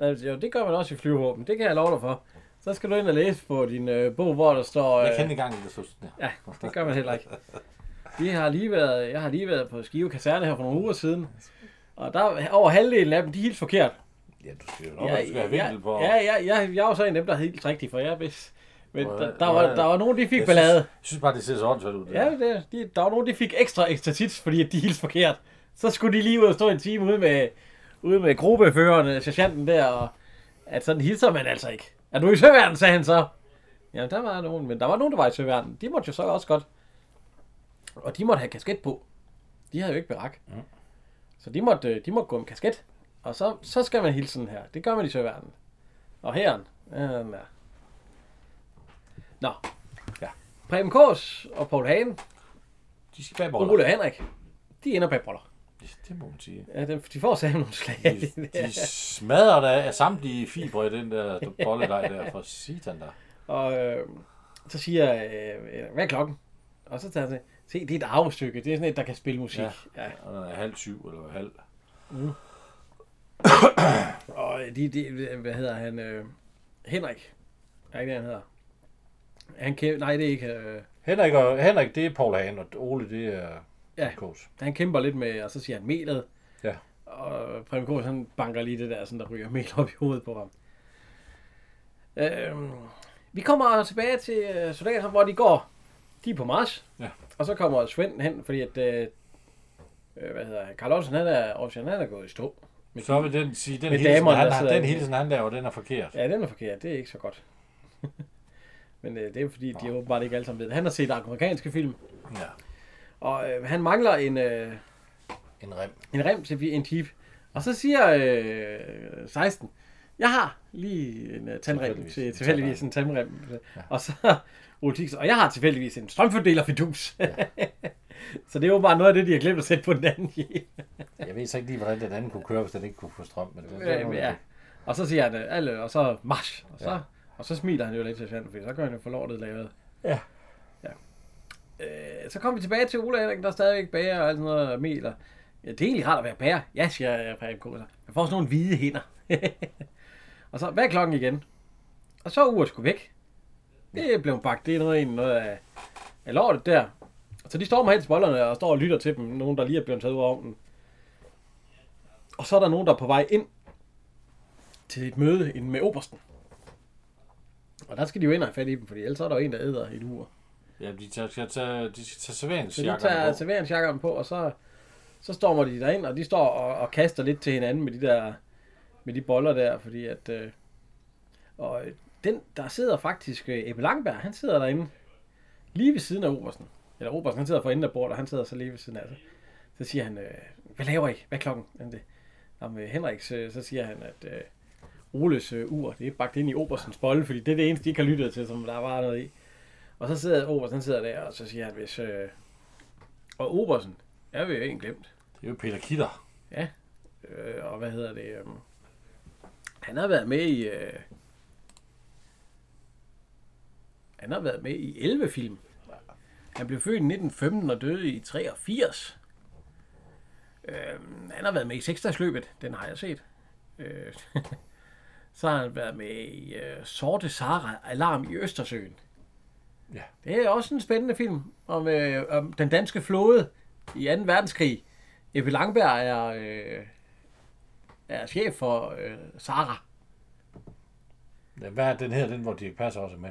Altså, jo, det gør man også i flyvåben. Det kan jeg love dig for. Så skal du ind og læse på din øh, bog, hvor der står... Jeg Øh, kendte engang, det sådan her. ja, det gør man heller ikke. Vi har lige været, jeg har lige været på Skive Kaserne her for nogle uger siden. Og der over halvdelen af dem, de er helt forkert. Ja, du skal jo nok, ja, du skal have vinkel på. Ja, ja, ja, jeg var så en af dem, der er helt rigtig, for jeg er bedst. Men der, der, var, er- der var nogen, de fik Jeg ballade. Synes, jeg synes bare, det ser så åndssvagt ud. det Ja, der. det, de, der var nogen, de fik ekstra ekstra tit, fordi de hilste forkert. Så skulle de lige ud og stå en time ude med, ude med gruppeføreren, sergeanten der, og at sådan hilser man altså ikke. Er du i søværden, sagde han så. Ja, der var nogen, men der var nogen, der var i søværden. De måtte jo så også godt. Og de måtte have kasket på. De havde jo ikke berak. Mm. Så de måtte, øh, de måtte gå med kasket. Og så, så skal man hilse sådan her. Det gør man i søværden. Og herren. Ja, den er. Nå. Ja. Preben Kås og Paul Hagen De skal bag og boller. Ole og Henrik, de ender bag boller. Det må man sige. Ja, de, de får sammen nogle slag. De, de smadrer der af samtlige fibre i den der bolledej der for sitan der. og øh, så siger jeg, øh, hvad er klokken? Og så tager jeg se, det er et arvestykke. Det er sådan et, der kan spille musik. Ja. Ja. Og er halv syv eller halv. Og de, de, hvad hedder han? Øh, Henrik. Er ikke det, han hedder? Han kæmper, nej, det er ikke. Øh, Henrik, og, Henrik, det er Paul Hagen, og Ole, det er Ja. Kås. han kæmper lidt med, og så siger han melet. Ja. Og Preben Kås, han banker lige det der, sådan der ryger mel op i hovedet på ham. Øhm, vi kommer tilbage til øh, soldaterne, hvor de går. De er på march. Ja. Og så kommer Svend hen, fordi at... Øh, øh, hvad hedder? Karl Olsen, han er, Olsen, han er gået i stå. Med Så vil den sige, den hilsen, damerne, han, der den hilsen, han laver, den er forkert. Ja, den er forkert. Det er ikke så godt. Men øh, det er fordi, de åbenbart ikke alle sammen ved. Han har set amerikanske film, Ja. Og øh, han mangler en, øh, En rem. en rem til en jeep. Og så siger øh, 16, jeg har lige en uh, tandrem Tilfældigvis. til En tilfældigvis en tandrem. Ja. Og så Ole Tix, og jeg har tilfældigvis en strømfordeler fidus. Ja. så det er jo bare noget af det, de har glemt at sætte på den anden. Jeg ved så ikke lige, hvordan den anden kunne køre, hvis den ikke kunne få strøm. Men det, det, ja. Og så siger han, alle, og så march. Og så, ja. og så smiler han jo lidt til Svend, for så kan han jo få lortet lavet. Ja. Øh, så kom vi tilbage til Ola Henrik, der er stadigvæk bager og alt sådan noget mel. Og, ja, det er egentlig rart at være bager. Ja, siger jeg, Preben Kåser. Jeg får sådan nogle hvide hænder. og så, hvad er klokken igen? Og så er uret sgu væk. Det blev bagt. Det er noget, noget af, af lortet der. Så de står med hen til bollerne og står og lytter til dem. Nogen, der lige er blevet taget ud af ovnen. Og så er der nogen, der er på vej ind til et møde med Obersten. Og der skal de jo ind og have fat i dem, for ellers er der jo en, der æder i et ur. Ja, de tager, skal tage, de skal tage Så de serveringsjakkerne tager på. serveringsjakkerne på, og så, så stormer de derind, og de står og, og kaster lidt til hinanden med de der med de boller der, fordi at øh, og den, der sidder faktisk øh, Ebbe Langberg, han sidder derinde lige ved siden af Obersten. Eller Obersten, han sidder for enden af bordet, og han sidder så lige ved siden af sig. Så siger han, øh, hvad laver I? Hvad er klokken? Jamen, det, Nå, med Henriks, øh, så siger han, at øh, Oles øh, ur, det er bagt ind i Oberstens bolle, fordi det er det eneste, de ikke har lyttet til, som der var noget i. Og så sidder Obersten, han sidder der, og så siger han, hvis... Øh, og Obersten, jeg vil jo egentlig glemt. Det er jo Peter Kitter. Øh, og hvad hedder det? Øh, han har været med i... Øh, han har været med i 11 film. Han blev født i 1915 og døde i 83. Øh, han har været med i seksdagsløbet. Den har jeg set. Øh, så har han været med i øh, Sorte Sara Alarm i Østersøen. Ja. Det er også en spændende film om, øh, om den danske flåde i 2. verdenskrig. Ebbe Langberg er, øh, er chef for øh, Sara. Ja, Hvad er den her, den hvor Dirk Passer også er med?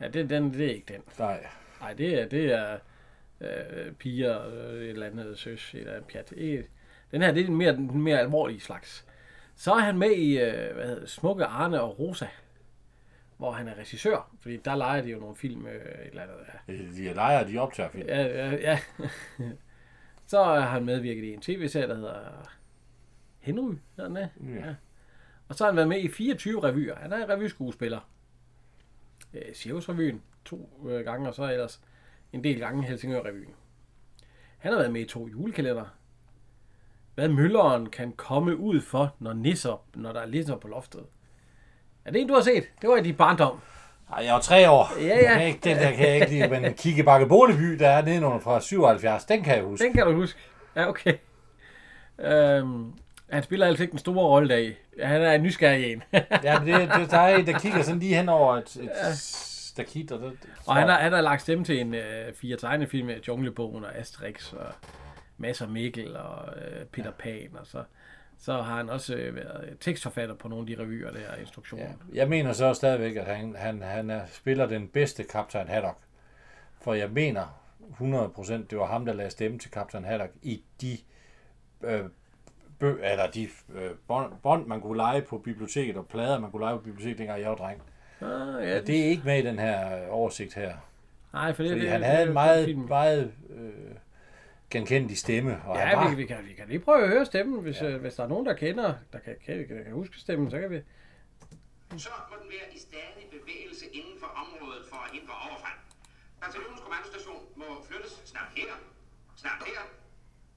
Ja, det, den, det er ikke den. Nej. Nej, det er, det er øh, piger, øh, et eller andet søs, et eller andet pjat. Den her, det er den mere, den mere alvorlige slags. Så er han med i øh, hvad hedder, Smukke Arne og Rosa, hvor han er regissør, fordi der leger de jo nogle film, øh, et eller andet. Ja. Øh, De er lejre, de optager film. Ja, ja, ja. Så er han medvirket i en tv-serie, der hedder Henry, hedder den det? Ja. Og så har han været med i 24 revyer. Han er revyskuespiller. Øh, Cirkusrevyen to øh, gange, og så ellers en del gange Helsingør-revyen. Han har været med i to julekalender. Hvad mølleren kan komme ud for, når, nisser, når der er nisser på loftet. Er det en, du har set? Det var i dit barndom. Ej, jeg var tre år. Ja, ja. Jeg kan ikke, den der kan jeg ikke lide, men Kigge Bakke Boligby, der er nedenunder fra 77, den kan jeg huske. Den kan du huske. Ja, okay. Øhm, han spiller altså ikke den store rolle deri. Han er en nysgerrig en. Ja, men det, det, der er en, der kigger sådan lige hen over et, et stakit, og det, og han har, han har lagt stemme til en øh, fire tegnefilm med Junglebogen og Asterix og Mads og Mikkel og øh, Peter Pan. Og så, så har han også øh, været tekstforfatter på nogle af de revyer der og instruktioner. Ja, jeg mener så stadigvæk, at han, han, han er, spiller den bedste Kaptajn Haddock. For jeg mener 100% det var ham, der lagde stemme til Kaptajn Haddock i de øh, bø, eller de øh, bånd, bånd, man kunne lege på biblioteket, og plader, man kunne lege på biblioteket, dengang jeg var dreng. Ah, Ja, det er ikke med i den her øh, oversigt her. Nej, for det, Fordi det, han det- havde det- en meget, meget øh, genkendelig stemme. Og Ja, var, vi, vi, kan, vi kan lige prøve at høre stemmen, hvis, ja. øh, hvis der er nogen, der kender, der kan, kan, kan, kan huske stemmen, så kan vi... Så må den være i stadig bevægelse inden for området for at hindre overfald. Bataljonens kommandostation må flyttes snart her, snart her,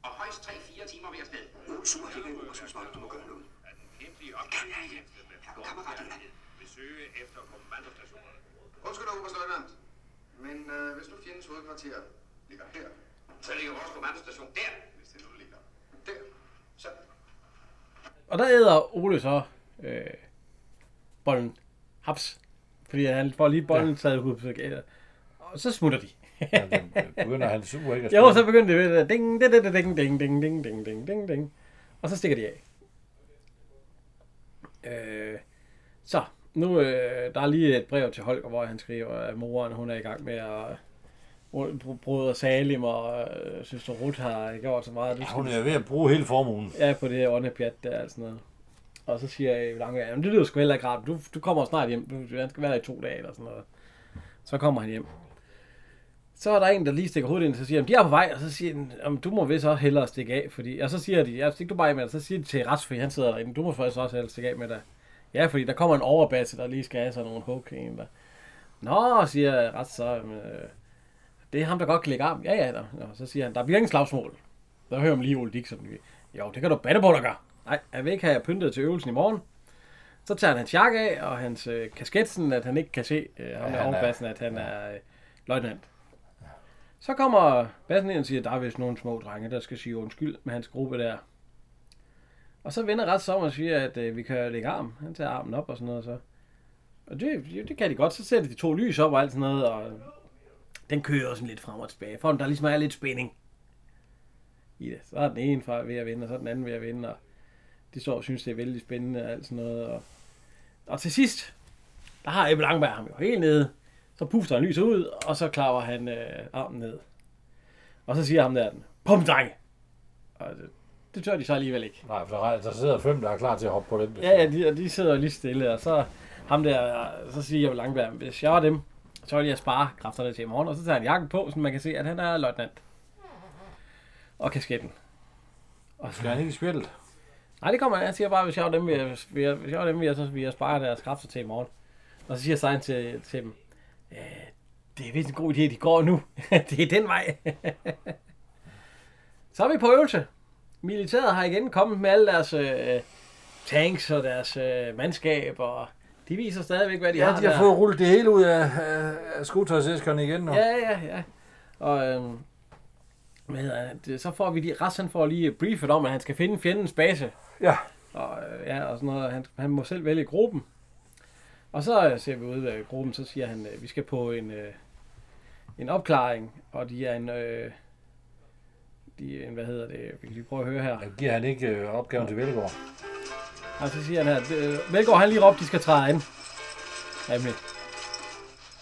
og højst 3-4 timer hver sted. Super, det er operationsvagt, du må gøre noget. Er den fjendtlige Kan jeg ikke? Kammerat, vil søge efter kommandostationerne. Undskyld, oberstløjtnant. Men øh, hvis nu fjendens hovedkvarter ligger her, Så ligger vores kommandostation der. hvis det nu ligger der, Så Og der æder Ole så øh, bolden haps. Fordi han får lige bolden ja. taget ud på Og så smutter de. ja, begynder han super ikke at Jo, så begynder det ved det. Ding, ding, ding, ding, ding, ding, ding, ding, ding, ding, ding. Og så stikker de af. Øh, så, nu øh, der er lige et brev til Holger, hvor han skriver, at moren hun er i gang med at br- brødre Salim og øh, søster Ruth har gjort så meget. Du Hun er ved at bruge hele formuen. Ja, på det her åndepjat der og sådan noget. Og så siger jeg Lange, jamen det lyder sgu heller ikke rart. Du, du kommer snart hjem. Du, han skal være der i to dage eller sådan noget. Så kommer han hjem. Så er der en, der lige stikker hovedet ind, og så siger han, de er på vej, og så siger han, du må vist også hellere stikke af, fordi, og så siger de, ja, stik du bare med det, så siger de til Rats, fordi han sidder derinde, du må faktisk også hellere stikke af med dig. Ja, fordi der kommer en overbasse, der lige skal have sådan nogle hug en der. Nå, siger Rats så, jamen, øh, det er ham, der godt kan lægge arm. Ja, ja, der. Nå, så siger han, der bliver ingen slagsmål. Der hører man lige Ole Dixon. Jo, det kan du batte på, der gør. Nej, jeg vil ikke have pyntet til øvelsen i morgen. Så tager han hans jakke af, og hans øh, kasket, sådan at han ikke kan se øh, ham Ja, ja, han er- at han er øh, løjtnant. Så kommer bassen ind og siger, der er vist nogle små drenge, der skal sige undskyld med hans gruppe der. Og så vender ret om og siger, at øh, vi kan lægge arm. Han tager armen op og sådan noget. Så. Og det, det, det kan de godt. Så sætter de to lys op og alt sådan noget. Og den kører sådan lidt frem og tilbage. For der ligesom er lidt spænding i det. Så er den ene fra ved at vinde, og så er den anden ved at vinde. Og de og synes, det er vældig spændende og alt sådan noget. Og, og til sidst, der har Ebbe Langberg ham jo helt nede. Så puster han lyset ud, og så klapper han øh, armen ned. Og så siger ham der, pum drenge! Og det, det tør de så alligevel ikke. Nej, for der, er- der sidder fem, der er klar til at hoppe på den. Ja, ja, de, og de sidder jo lige stille, og så ham der, så siger jeg Langberg, hvis jeg var dem, så ville jeg spare kræfterne til i morgen, og så tager han jakken på, så man kan se, at han er løjtnant. Og kasketten. Og Skal han ikke i spjældet? Nej, det kommer han. Han siger bare, hvis jeg var dem, vil jeg, vil jeg, hvis jeg var dem, vil jeg, så vil jeg spare deres kræfter til i morgen. Og så siger Sein til, til dem, øh, det er vist en god idé, de går nu. det er den vej. så er vi på øvelse. Militæret har igen kommet med alle deres øh, tanks og deres øh, mandskab, og de viser stadigvæk, hvad de Ja, har de har der. fået rullet det hele ud af, af, af skotøjsæskerne igen nu. Ja, ja, ja. Og øhm, hvad hedder det, så får vi de, Ras han får lige briefet om, at han skal finde fjendens base. Ja. Og, øh, ja, og sådan noget. Han, han må selv vælge gruppen. Og så øh, ser vi ud af gruppen, så siger han, øh, vi skal på en, øh, en opklaring, og de er en, øh, de er en, hvad hedder det, vi kan lige prøve at høre her. Jeg giver han ikke øh, opgaven til Velgaard. Og så siger han her, det- Velgaard han lige råbt, de skal træde ind. Nemlig.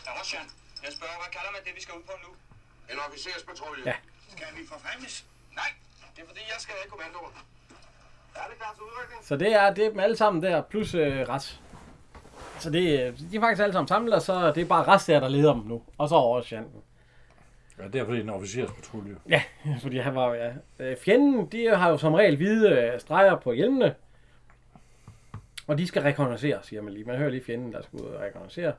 Ja, Rosjan, jeg spørger, hvad kalder man det, vi skal ud på nu? En officerspatrulje. Ja. Skal vi forfremmes? Nej, det er fordi, jeg skal have kommandoen. Er det klar til udrykning? Så det er, det er dem alle sammen der, plus øh, Ras. Så det, øh, de er faktisk alle sammen samlet, og så det er bare Ras der, der leder dem nu. Og så over Sjanten. Ja, det er fordi, det er en officerspatrulje. Ja, fordi han var ja. Øh, Fjenden, de har jo som regel hvide øh, streger på hjelmene. Og de skal rekognosere, siger man lige. Man hører lige fjenden, der skal ud og rekognosere.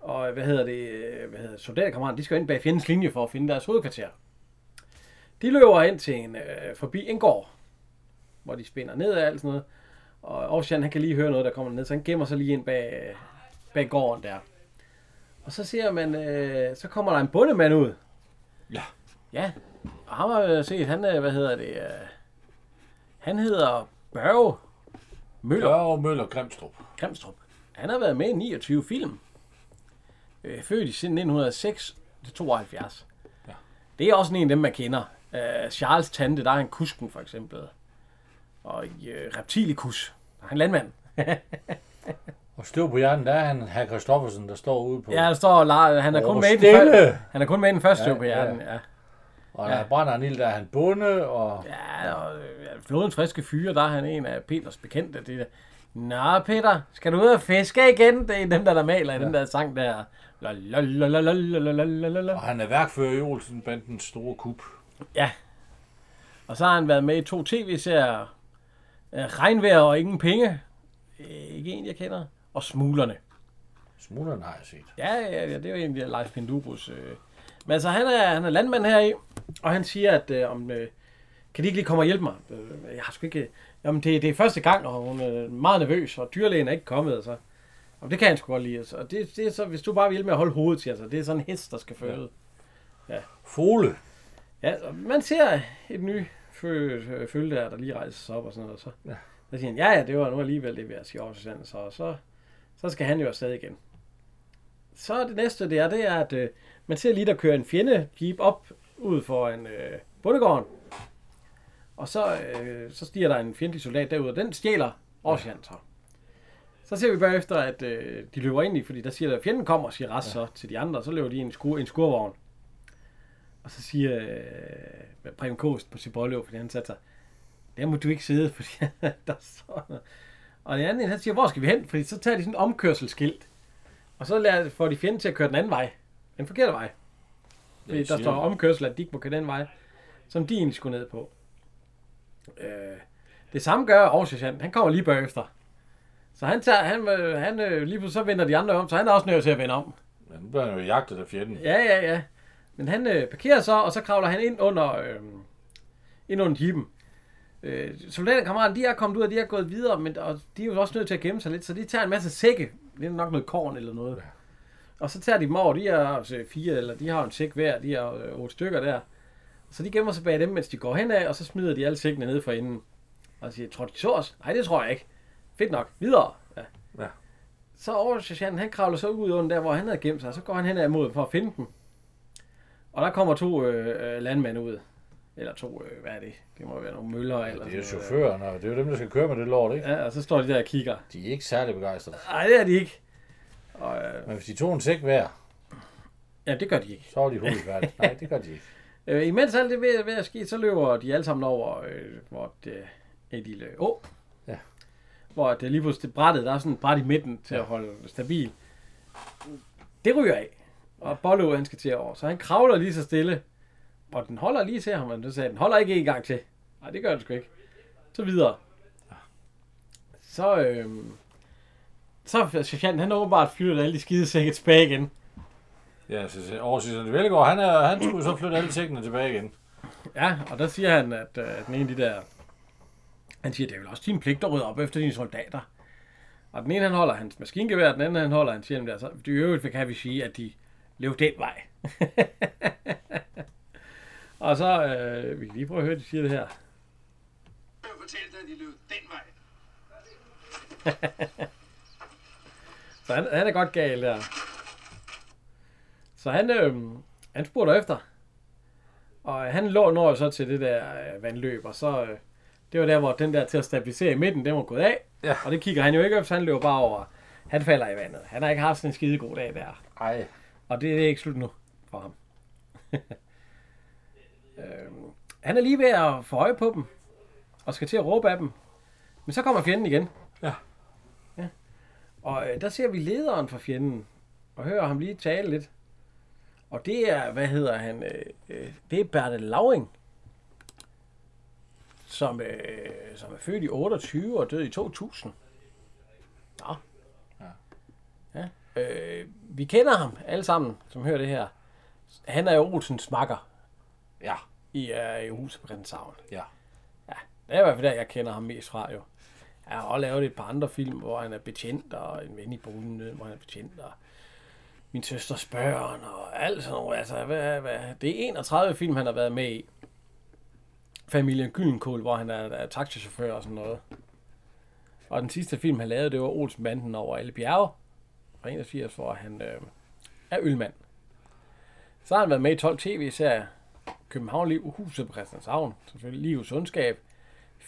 Og hvad hedder det, øh, hvad hedder soldaterkammerater, de skal ind bag fjendens linje for at finde deres hovedkvarter. De løber ind til en, øh, forbi en gård, hvor de spinder ned og alt sådan noget. Og Ocean, han kan lige høre noget, der kommer ned, så han gemmer sig lige ind bag, bag gården der. Og så ser man, øh, så kommer der en bundemand ud. Ja. Ja, og ham har jeg set, han, øh, hvad hedder det, øh, han hedder Børge Møller Børge Møller Grimstrup. Grimstrup. Han har været med i 29 film. Øh, født i siden 1906 til 72. Ja. Det er også en af dem, man kender. Øh, Charles Tante, der er han kusken for eksempel. Og øh, Reptilikus, der er han landmand. Og støv på hjernen, der er han, herr Christoffersen, der står ude på. Ja, der står han er kun med i den stille! første, han er kun med i den første Ja, ja, på hjernen. Ja. Og ja. der brænder en ild, der er han bonde, og... Ja, og flodens friske fyre, der er han en af Peters bekendte. Det der. Nå, Peter, skal du ud og fiske igen? Det er dem, der, der maler i ja. den der sang der. Og han er værkfører i Olsen Olsenbandens store kub. Ja. Og så har han været med i to tv-serier. Øh, Regnvejr og ingen penge. Ikke en, jeg kender. Og Smuglerne. Smuglerne har jeg set. Ja, ja, ja det er jo egentlig Leif Pindurus. Øh. Men altså, han er, han er landmand her i og han siger, at øh, om, øh, kan de ikke lige komme og hjælpe mig? Øh, jeg har sgu ikke... Jamen, det, det er første gang, og hun er meget nervøs, og dyrlægen er ikke kommet, altså. Og det kan han sgu godt lide. Altså. Og det, det er så, hvis du bare vil hjælpe med at holde hovedet til, altså. Det er sådan en hest, der skal føde. Fugle. Ja, og man ser et ny følge der, der lige rejser sig op og sådan noget. Og så, Ja. ja. så siger han, ja, ja, det var nu alligevel det, vi har sige så, så, så, så skal han jo afsted igen. Så det næste, det er, det er, at øh, man ser lige, der kører en fjende jeep op ud for en øh, bundegården. Og så, øh, så stiger der en fjendtlig soldat derud, og den stjæler Ocean så. Så ser vi bagefter, at øh, de løber ind i, fordi der siger, at fjenden kommer og siger rest så til de andre, og så løber de i en, skur, en skurvogn. Og så siger øh, Prem Kost på Cibollev, fordi han satte sig, der må du ikke sidde, fordi der står noget. Og den anden, en, han siger, hvor skal vi hen? Fordi så tager de sådan et omkørselskilt. Og så får de fjenden til at køre den anden vej. Den forkerte vej. Fordi der står omkørsel, ikke må køre den vej, som de egentlig skulle ned på. Øh, det samme gør Aarhus Han kommer lige bagefter. Så han tager, han, øh, han øh, lige pludselig så vender de andre om, så han er også nødt til at vende om. Men nu bliver han jo jagtet af fjenden. Ja, ja, ja. Men han øh, parkerer så, og så kravler han ind under, øh, ind under jeepen. Øh, soldaterkammeraten, de er kommet ud, og de er gået videre, men og de er jo også nødt til at gemme sig lidt, så de tager en masse sække. Det er nok noget korn eller noget. Ja. Og så tager de dem over, de er altså fire, eller de har en sæk hver, de er øh, otte stykker der. Så de gemmer sig bag dem, mens de går henad, og så smider de alle sækkene ned fra inden. Og siger, tror de så os? Nej, det tror jeg ikke. Fedt nok. Videre. Ja. Ja. Så oversergeanten, han kravler så ud under der, hvor han havde gemt sig, og så går han hen ad mod for at finde dem. Og der kommer to øh, øh, landmænd ud. Eller to, øh, hvad er det? Det må være nogle møller eller Det er jo chaufførerne, og det er jo dem, der skal køre med det lort, ikke? Ja, og så står de der og kigger. De er ikke særlig begejstrede. Nej, det er de ikke. Og, øh, Men hvis de tog en sæk hver, ja, det gør de ikke. så var de hurtigt færdige. Nej, det gør de ikke. Øh, imens alt det er ved, ved at ske, så løber de alle sammen over, øh, hvor det et lille å. Ja. Hvor det lige pludselig brættet, der er sådan et bræt i midten til at holde stabil. Det ryger af. Og Bollo, han skal til over. Så han kravler lige så stille. Og den holder lige til ham, men så sagde den holder ikke en gang til. Nej, det gør den sgu ikke. Så videre. Så, øh, så sergeanten, han har åbenbart flyttet alle de skidesække tilbage igen. Ja, så oversættende Velgaard, han, er, han skulle så flytte alle sækkene tilbage igen. Ja, og der siger han, at, øh, at den ene af de der... Han siger, det er vel også din pligt at rydde op efter dine soldater. Og den ene, han holder hans maskingevær, den anden, han holder hans hjelm der. Så i øvrigt kan vi sige, at de lever den vej. og så, øh, vi kan lige prøve at høre, at de siger det her. Jeg vil fortælle dig, at de løb den vej. Så han, han er godt gal der. Så han, øh, han spurgte efter. Og han lå når så til det der øh, vandløb, og så... Øh, det var der, hvor den der til at stabilisere i midten, den var gået af. Ja. Og det kigger han jo ikke op, så han løber bare over. Han falder i vandet. Han har ikke haft sådan en skide god dag der. Ej. Og det er ikke slut nu for ham. øhm, han er lige ved at få øje på dem. Og skal til at råbe af dem. Men så kommer fjenden igen. Ja. Og øh, der ser vi lederen for fjenden. Og hører ham lige tale lidt. Og det er, hvad hedder han? Øh, øh, det er Bertel Lauring. Som, øh, som er født i 28 og død i 2000. Nå. Ja. Øh, vi kender ham alle sammen, som hører det her. Han er jo Olsens makker. Ja. i, uh, i huset på Christianshavn. Ja. Det er i hvert fald der, jeg kender ham mest fra jo. Jeg har også lavet et par andre film, hvor han er betjent, og en ven i bogen, hvor han er betjent, og min søsters børn, og alt sådan noget. Altså, hvad, hvad, det er 31 film, han har været med i. Familien Gyllenkål, hvor han er, er taxichauffør og sådan noget. Og den sidste film, han lavede, det var Olsenbanden over alle bjerge. Fra 81, hvor han øh, er ølmand. Så har han været med i 12 tv-serier. København Liv, Huset på Christianshavn, selvfølgelig Livets Undskab,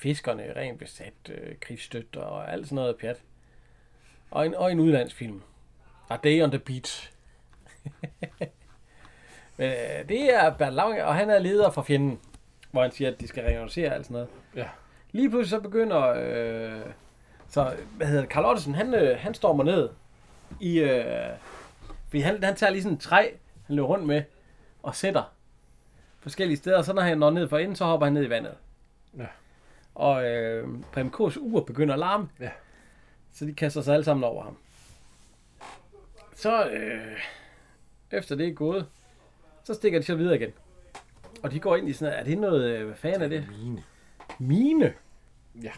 Fiskerne, Ren Besat, øh, Krigsstøt og alt sådan noget pjat. Og en, og en udlandsfilm. A Day on the Beach. Men øh, det er Bert Lang, og han er leder for fjenden, hvor han siger, at de skal reorganisere alt sådan noget. Ja. Lige pludselig så begynder, øh, så, hvad hedder det, Karl Ottesen, han, øh, han stormer ned i, øh, fordi han, han tager lige sådan et træ, han løber rundt med, og sætter forskellige steder, og så når han når ned for enden, så hopper han ned i vandet. Ja. Og øh, Prem K's ur begynder at larme, Ja. så de kaster sig alle sammen over ham. Så, øh, efter det er gået, så stikker de så videre igen. Og de går ind i sådan er det noget, øh, hvad fanden er det? Mine. Mine? Ja.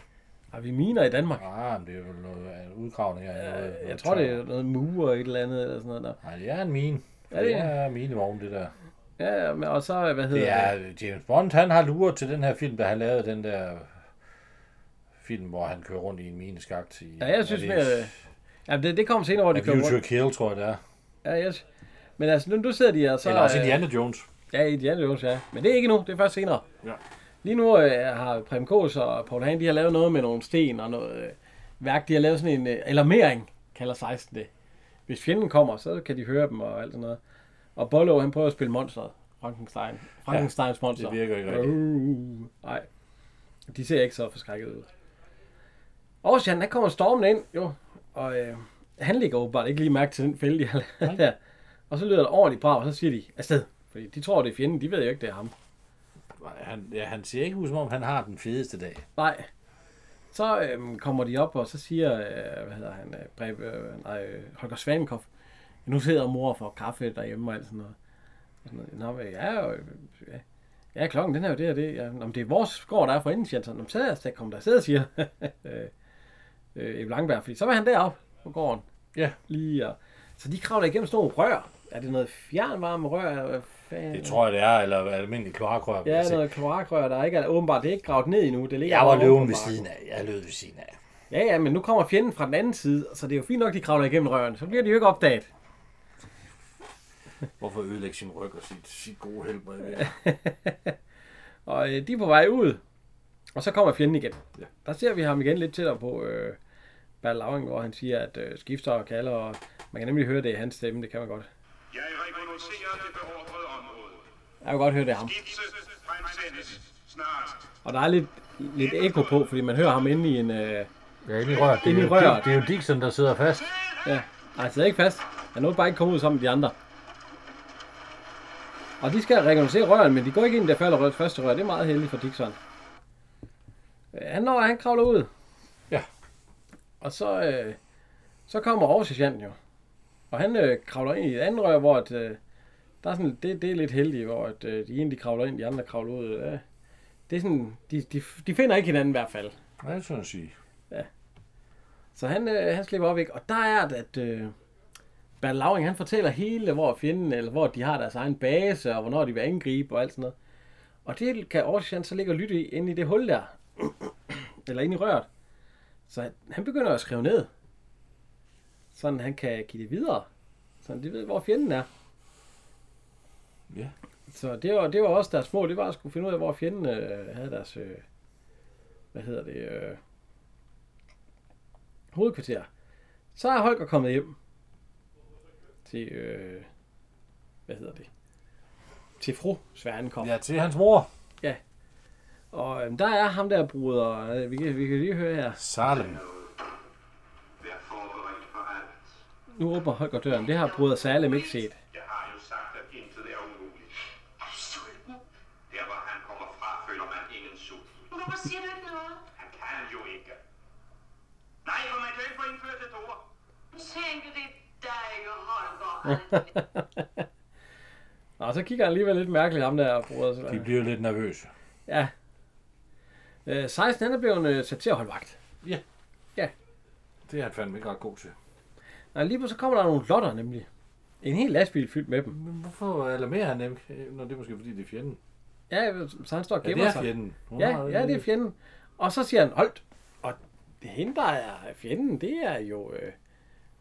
Har vi miner i Danmark? Ah, men det er jo noget en udgravning af noget, noget Jeg tror, det tørv. er noget mure og et eller andet, eller sådan noget der. Nej, det er en mine. Er det? det er minevogn, det der. Ja, ja, men- og så, hvad hedder Det det? er James Bond, han har luret til den her film, da han lavede den der film, hvor han kører rundt i en mineskagt. I, Ja, jeg synes er mere... det, Ja, det, det kommer senere, hvor de kører rundt. Kill, tror jeg det er. Ja, yes. Men altså, nu, nu sidder de her, så... Eller også øh, Indiana Jones. Ja, Indiana Jones, ja. Men det er ikke nu, det er først senere. Ja. Lige nu øh, har Prem Kås og Paul Hahn, de har lavet noget med nogle sten og noget øh, værk. De har lavet sådan en øh, alarmering, kalder 16 det. Hvis fjenden kommer, så kan de høre dem og alt sådan noget. Og Bollo, han prøver at spille monsteret. Frankenstein. Frankensteins monster. det virker ikke rigtigt. Uh, nej. De ser ikke så forskrækket ud. Ocean, han kommer stormen ind, jo. Og øh, han ligger åbenbart ikke lige mærke til den fælde, de har lavet der. Og så lyder det ordentligt bra, og så siger de afsted. Fordi de tror, det er fjenden. De ved jo ikke, det er ham. Han, ja, han ser ikke ud, som om han har den fedeste dag. Nej. Så øhm, kommer de op, og så siger, øh, hvad hedder han, øh, Breb, øh, nej, øh, Holger Svanenkopf, nu sidder mor for kaffe derhjemme og alt sådan noget. Og sådan noget. Nå, men ja, øh, ja, ja, klokken den er jo det og det. Ja, Nå, men det er vores gård, der er for inden, siger han så. Nå, men så lad os da komme der sidder, siger øh, øh, Ebbe Langberg, fordi så var han deroppe på gården. Ja. Lige, og, så de kravler igennem nogle rør. Er det noget fjernvarme rør? Hvad fanden? Det tror jeg, det er, eller almindelig kloakrør. Ja, sige. noget kloakrør, der ikke er åbenbart, det er ikke gravet ned endnu. Det ligger Jeg var løven ved siden af. Jeg lød ved siden af. Ja, ja, men nu kommer fjenden fra den anden side, så det er jo fint nok, de kravler igennem røren. Så bliver de jo ikke opdaget. Hvorfor ødelægge sin ryg og sit, sit gode helbred? Og øh, de er på vej ud, og så kommer fjenden igen. Ja. Der ser vi ham igen lidt tættere på øh, Bertel Lauring, hvor han siger, at øh, skifter og kalder, og man kan nemlig høre det i hans stemme, det kan man godt. Jeg rekognoserer det beordrede område. Jeg kan godt høre det er ham. Skibse fremsendes snarest. Og der er lidt, lidt ekko på, fordi man hører ham inde i en... Øh, Ja, inde i røret. Det, Inde i er jo- røret. Det, det er jo Dixon, der sidder fast. ja, nej, han sidder ikke fast. Han nåede bare ikke komme ud sammen med de andre. Og de skal rekognosere røren, men de går ikke ind, der falder røret første rør. Det er meget heldigt for Dixon. Øh, Han når, han kravler ud. Ja. Og så, øh, så kommer oversergeanten jo. Og han øh, kravler ind i et andet rør, hvor at, øh, der er sådan, det, det er lidt heldigt, hvor at, øh, de ene de kravler ind, de andre kravler ud. Ja. Det er sådan, de, de, de finder ikke hinanden i hvert fald. Ja, det jeg sige. Så han, øh, han slipper op, ikke? Og der er det, at øh, Bertel Lauring, han fortæller hele, hvor fjenden, eller hvor de har deres egen base, og hvornår de vil angribe, og alt sådan noget. Og det kan Orshan så ligge og lytte i, inde i det hul der. eller inde i røret. Så han, han begynder at skrive ned. Sådan han kan give det videre. Så de ved, hvor fjenden er. Ja. Så det var, det var også deres mål, det var at skulle finde ud af, hvor fjenden øh, havde deres, øh, hvad hedder det, øh, hovedkvarter. Så er Holger kommet hjem til, øh, hvad hedder det, til fru Svernenkopf. Ja, til hans mor. Og øh, der er ham der bruder, øh, vi kan, vi kan lige høre her. Salem. Nu åbner Holger døren, det har bruder Salem ikke set. Jeg har jo sagt, at intet er umuligt. Sulten? Der, hvor han kommer fra, føler man ingen sult. Hvorfor siger du ikke noget? Han kan jo ikke. Nej, for man kan ikke få indført et ord. Tænk det dig, Holger. Og så kigger han alligevel lidt mærkeligt, ham der bruder. De bliver lidt nervøse. Ja. Øh, 16, han er blevet øh, sat til at holde vagt. Det er han fandme ikke ret god til. Nej, lige pludselig kommer der nogle lotter nemlig. En hel lastbil fyldt med dem. Men hvorfor alarmerer han dem? Når det er måske fordi, det er fjenden. Ja, så han står og Ja, gemmer det er sig. fjenden. Hun Ja, har- ja, det er fjenden. Og så siger han, holdt. Og hende, der er fjenden, det er jo øh,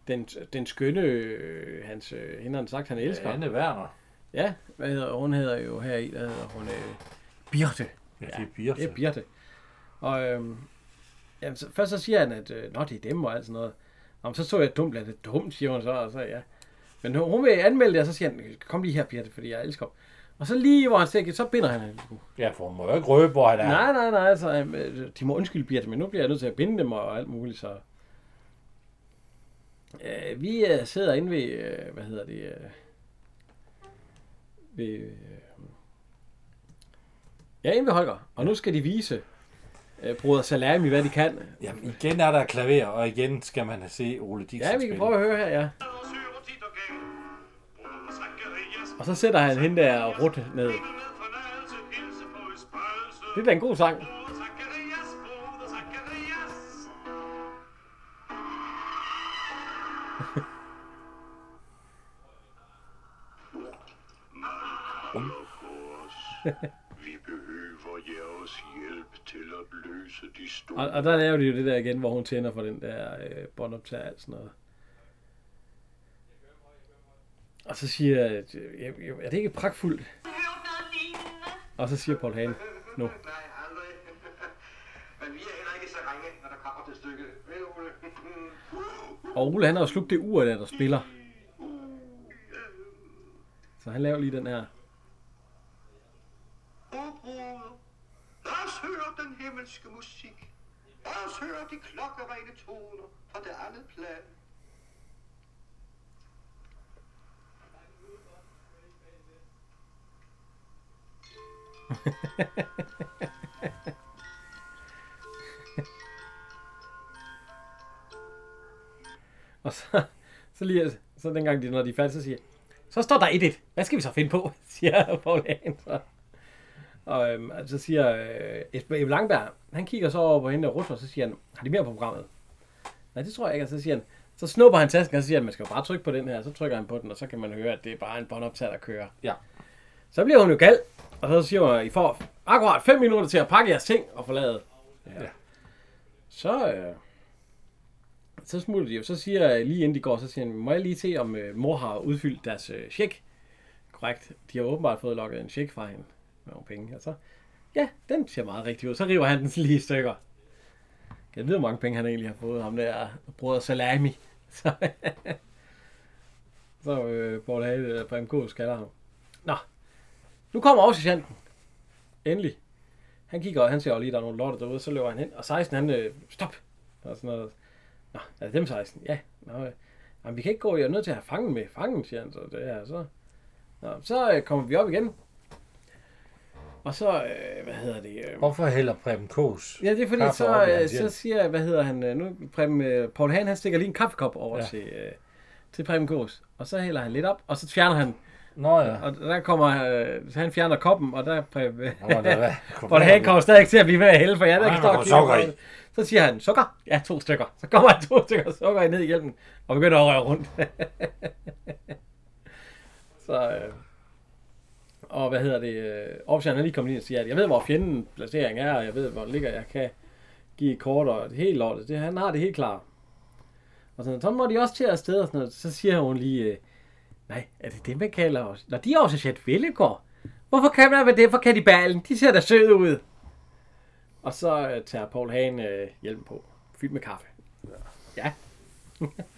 den, den skønne, øh, hans, øh, hende han sagt, han elsker. Ja, Anne Werner. Ja, hvad hedder hun? hedder jo her i, hvad hedder hun? Øh, Birte. Ja, det er Birte. Det er Birte. Og øhm, jamen, så, først så siger han, at øh, Nå, det er dem og alt sådan noget. Og så så jeg dumt, at det er dumt, siger hun så, og så ja. Men hun vil anmelde det, og så siger han, kom lige her, Birte, fordi jeg elsker ham. Og så lige hvor han stikker, så binder han hende. Ja, for hun må jo ikke røbe, hvor han er. Nej, nej, nej, altså, øh, de må undskylde Birte, men nu bliver jeg nødt til at binde dem og alt muligt, så... Øh, vi øh, sidder inde ved, øh, hvad hedder det, øh, ved, øh, ja, inde ved Holger, og nu skal de vise øh, Broder Salami, hvad de kan. Jamen, igen er der klaver, og igen skal man se Ole Dixon Ja, vi kan spille. prøve at høre her, ja. Og så sætter han hende der rut ned. Det er da en god sang. Broder løse de store Og, og der laver de jo det der igen, hvor hun tænder for den der øh, båndoptager og sådan noget. Og så siger jeg, øh, jeg- er det ikke pragtfuldt? Og så siger Paul Hane, nu. Er så Ole? Og Ole han har jo slugt det ur, der, der spiller. Så han laver lige den her. Os høre den himmelske musik. Lad os høre de klokkerene toner fra det andet plan. Og så, så lige, så dengang de, når de er færdige, så siger så står der 1-1. Hvad skal vi så finde på? siger Paul Hane så. Og øhm, så siger øh, Ebbe Langberg, han kigger så over på hende og Russer, og så siger han, har de mere på programmet? Nej, det tror jeg ikke. Og så siger han, så snupper han tasken, og så siger han, man skal jo bare trykke på den her. Så trykker han på den, og så kan man høre, at det er bare en båndoptager, der kører. Ja. Så bliver hun jo gal, og så siger hun, at I får akkurat 5 minutter til at pakke jeres ting og forlade. Ja. Så, øh, så smutter de jo. Så siger jeg lige inden de går, så siger han, må jeg lige se, om øh, mor har udfyldt deres øh, check? Korrekt. De har åbenbart fået lukket en check fra hende med nogle penge. Og så, ja, den ser meget rigtig ud. Så river han den lige i stykker. Jeg ved, hvor mange penge han egentlig har fået, ham der brød Salami. Så, så øh, Paul Hale, øh, Prem K. kalder ham. Nå, nu kommer også sergeanten. Endelig. Han kigger, og han ser jo lige, der er nogle lotte derude, så løber han hen. Og 16, han, øh, stop. Og sådan noget. Nå, er det dem 16? Ja. Nå, øh. Jamen, vi kan ikke gå, jeg er nødt til at have fangen med. Fangen, siger han så. Det er så. Nå, så øh, kommer vi op igen. Og så, øh, hvad hedder det? Øh, Hvorfor hælder Preben Kås? Ja, det er fordi, så, øh, så siger jeg, hvad hedder han øh, nu? Preben, øh, Paul Hahn, han stikker lige en kaffekop over ja. Til, øh, til Preben Kås. Og så hælder han lidt op, og så fjerner han, Nå ja. og der kommer, øh, så han fjerner koppen, og der er Preben, øh? Paul Hahn kommer stadig til at blive ved at hælde, for jeg er der der står og. Så siger han, sukker? Ja, to stykker. Så kommer han to stykker sukker ned i hjelmen, og begynder at røre rundt. så, øh, og hvad hedder det, øh, officeren er lige kommet ind og siger, at jeg ved, hvor fjenden placering er, og jeg ved, hvor den ligger, jeg kan give et kort og det hele lortet. Det, han har det helt klart. Og sådan, så må de også til at afsted og sådan noget. Så siger hun lige, øh, nej, er det det, man kalder os? Når de er også Chat Vellegård. Hvorfor kan man være det for kannibalen? De ser da søde ud. Og så øh, tager Paul Hagen øh, hjelmen på, fyldt med kaffe. Ja.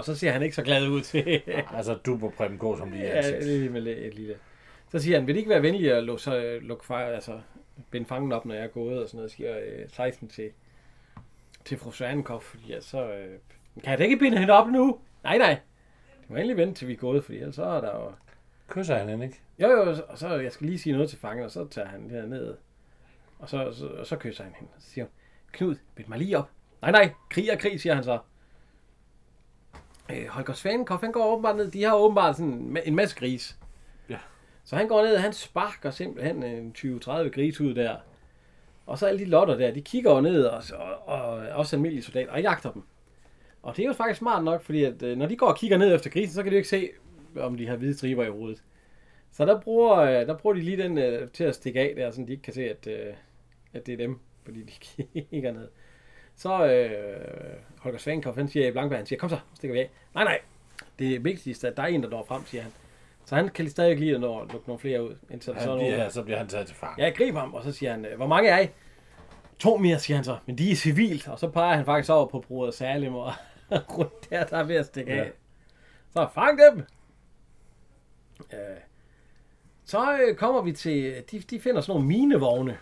og så ser han ikke så glad ud til... Altså, du på Preben Kås som lige Ja, er lige med et lille. Så siger han, vil det ikke være venlig at lukke, så, lukke far, altså, binde fangen op, når jeg er gået, og sådan noget, siger øh, 16 til, til fru Svanenkopf, fordi ja, så øh, kan jeg da ikke binde hende op nu? Nej, nej. Det må endelig vente, til vi er gået, fordi ellers så er der jo... Kysser han hende, ikke? Jo, jo, og så jeg skal lige sige noget til fangen, og så tager han det her ned, og så, så, og så kysser han hende. Så siger hun, Knud, bind mig lige op. Nej, nej, krig er krig, siger han så. Øh, Holger Svanenkopf, han går åbenbart ned, de har åbenbart sådan en ma- en masse gris. Ja. Så han går ned, og han sparker simpelthen en 20-30 gris ud der. Og så alle de lotter der, de kigger jo ned, og, og, og også almindelige soldater, og jagter dem. Og det er jo faktisk smart nok, fordi at, øh, når de går og kigger ned efter grisen, så kan de jo ikke se, om de har hvide striber i hovedet. Så der bruger, øh, der bruger de lige den øh, til at stikke af der, så de ikke kan se, at, øh, at det er dem, fordi de kigger ned. Så øh, Holger Svankopf, han siger i Blankberg, han siger, kom så, stikker vi af. Nej, nej, det er vigtigst, at der er en, der når frem, siger han. Så han kan stadig lige nå at lukke nogle flere ud, indtil Han så er bliver, nogen. så bliver han taget til fang. Ja, jeg griber ham, og så siger han, hvor mange er I? To mere, siger han så, men de er civilt. Og så peger han faktisk over på bruder Salim og rundt der, der er ved at stikke Ja. af. Så fang dem! Øh, så øh, kommer vi til, de, de finder sådan nogle minevogne.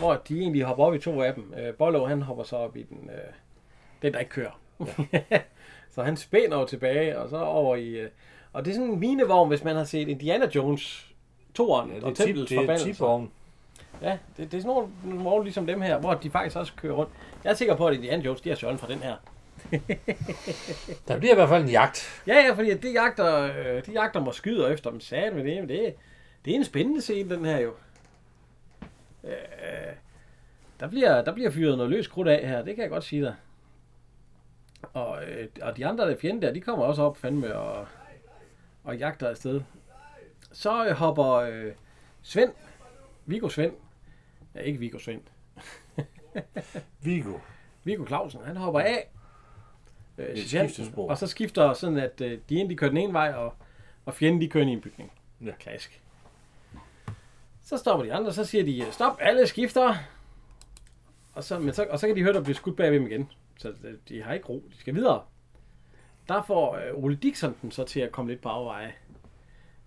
Hvor de egentlig hopper op i to af dem. Øh, Bollo, han hopper så op i den, øh, den der ikke kører. Ja. så han spænder jo tilbage, og så over i... Øh, og det er sådan en minevogn, hvis man har set Indiana Jones 2'eren Ja, og er forbandelse. Ja, det, det er sådan nogle, nogle vogne ligesom dem her, hvor de faktisk også kører rundt. Jeg er sikker på, at Indiana Jones, de har stjålet fra den her. Der bliver i hvert fald en jagt. Ja, ja, fordi de jagter, øh, de jagter mig skyder efter dem sagde med det, men det, det er en spændende scene, den her jo. Øh, der, bliver, der bliver fyret noget løs krudt af her, det kan jeg godt sige dig. Og, øh, og de andre der fjende der, de kommer også op fandme og, og jagter afsted. Så øh, hopper øh, Svend, Viggo Svend, ja ikke Viggo Svend, Viggo. Viggo Clausen, han hopper af. Øh, sergeanten. Og så skifter sådan, at øh, de ene de kører den ene vej, og, og fjenden de kører ind i en bygning. Ja. Klassisk. Så stopper de andre, så siger de, øh, stop, alle skifter. Og så, men så, og så kan de høre, der bliver skudt bagved dem igen. Så øh, de har ikke ro, de skal videre. Der får øh, Ole Dixon den så til at komme lidt på afveje.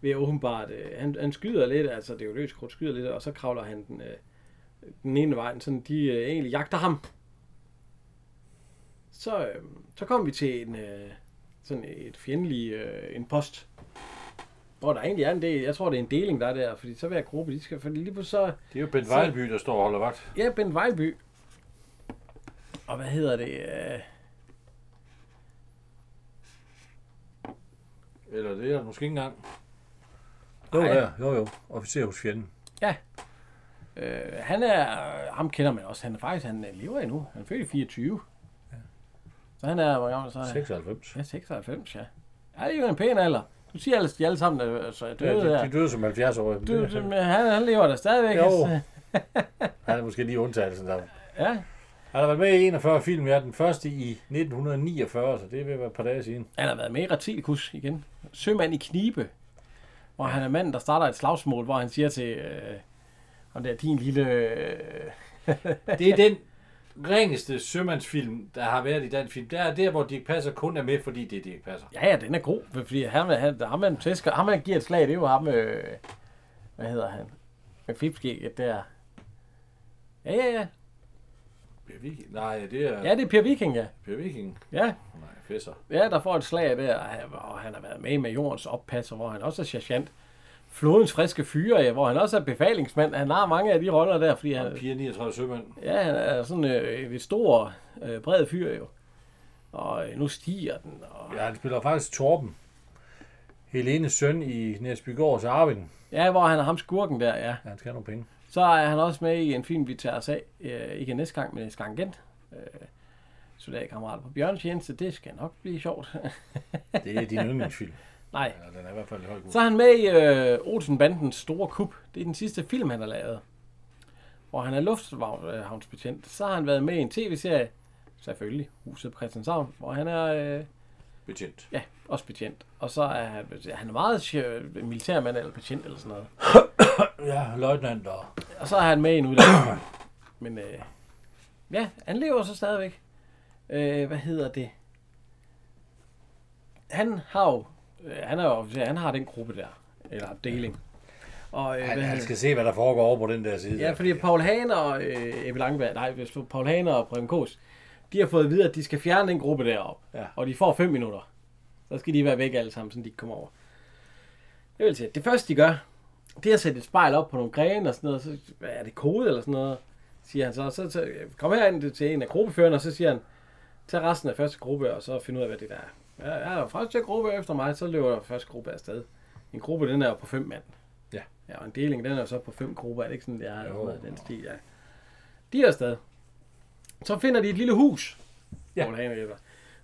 Ved åbenbart, øh, han, han skyder lidt, altså det er jo løs krudt, skyder lidt, og så kravler han den, øh, den ene vej, sådan de øh, egentlig jagter ham. Så, øh, så kom vi til en, øh, sådan et fjendelig øh, en post, hvor der egentlig er en del, jeg tror det er en deling, der er der, fordi så hver gruppe, de skal, fordi lige på så, Det er jo Bent Så- Vejlby, der står og holder vagt. ja, Bent Vejlby, og hvad hedder det, øh, Eller det er der måske ikke engang. Jo, Ej. der. Jo, jo. Officer hos fjenden. øh, han er, ham kender man også, han er faktisk, han øh, lever endnu, han er født i 24. Så han er, hvor gammel så er han? 96. Ja, 96, ja. Ja, det er jo en pæn alder. Du siger ellers, de alle sammen er altså, er Ja, døde de, der. de døde som 70 år. Du, du, han, han lever der stadigvæk. Jo. altså. Han er måske lige undtagelsen der. Ja, Han har været med i 41 film. Jeg er den første i 1949, så det at være et par dage siden. han har været med i Retilikus igen. Sømand i knibe. Hvor han er manden, der starter et slagsmål, hvor han siger til... Øh, om det er din lille... Øh, Det er den ringeste sømandsfilm, der har været i den film. Det er der, hvor Dirk Passer kun er med, fordi det er Dirk Passer. ja, ja, den er god. Fordi ham, han, ham, man tæsker, ham, man giver et slag, det er jo ham... Øh, hvad hedder han? Med fipskægget der. Ja, ja, ja. Per Viking? Nej, det er Ja, det er Per Viking, ja. Per Viking. Ja, Nej, Fesser. Ja, der får et slag der, og han har været med med jordens oppasser, hvor han også er sergeant. Flodens friske fyre, ja, hvor han også er befalingsmand. Han har mange af de roller der, fordi han, Piger 39 sømænd. ja, han er sådan øh, et stor, øh, bred fyr jo. Og øh, nu stiger den. Og, Ja, han spiller faktisk Torben. Helenes søn i Næsbygårds Arvin. ja, hvor han er ham skurken der, ja. Ja, han skal have nogle penge. Så er han også med i en film, vi tager os af. Øh, ikke næste gang, men Skangent. Øh, soldatkammerat på bjørntjeneste. Det skal nok blive sjovt. Det er din yndlingsfilm. Nej, Ja, den er i hvert fald i høj god. Så er han med i øh, Olsen-bandens store kup. Det er den sidste film, han har lavet. Hvor han er lufthavnsbetjent. Så har han været med i en tv-serie. Selvfølgelig, Huset på Christianshavn. Hvor han er øh, Betjent. ja, også betjent. Og så er han, han er meget øh, militærmand eller betjent eller sådan noget. Ja, løjtnant og... Og så er han med i en uddannelse. Men øh, ja, han lever så stadigvæk. Øh, hvad hedder det? Han har jo, han er officer, han har den gruppe der, eller deling. Og, øh, Han, hvad han skal se, hvad der foregår over på den der side. Ja, der. fordi Paul Hane og øh, Ebbe Langberg, nej, hvis du- Paul Hane og Preben Kås, de har fået at vide, at de skal fjerne den gruppe derop. Ja. Og de får 5 minutter. Så skal de være væk alle sammen, så de ikke kommer over. Det vil sige, det første de gør, det er at sætte et spejl op på nogle grene og sådan noget. Så hvad er det kode eller sådan noget, siger han så. Så, så kom herind til en af gruppeførerne, og så siger han, tag resten af første gruppe, og så find ud af, hvad det der er. Ja, ja, og første gruppe efter mig, så løber der første gruppe afsted. En gruppe, den er på fem mand. Ja. Ja, og en deling, den er så på fem grupper. Er det ikke sådan, det er? Jo. Jo. Den stil, ja. De er afsted. Så finder de et lille hus, Ja. Hagen hjælper,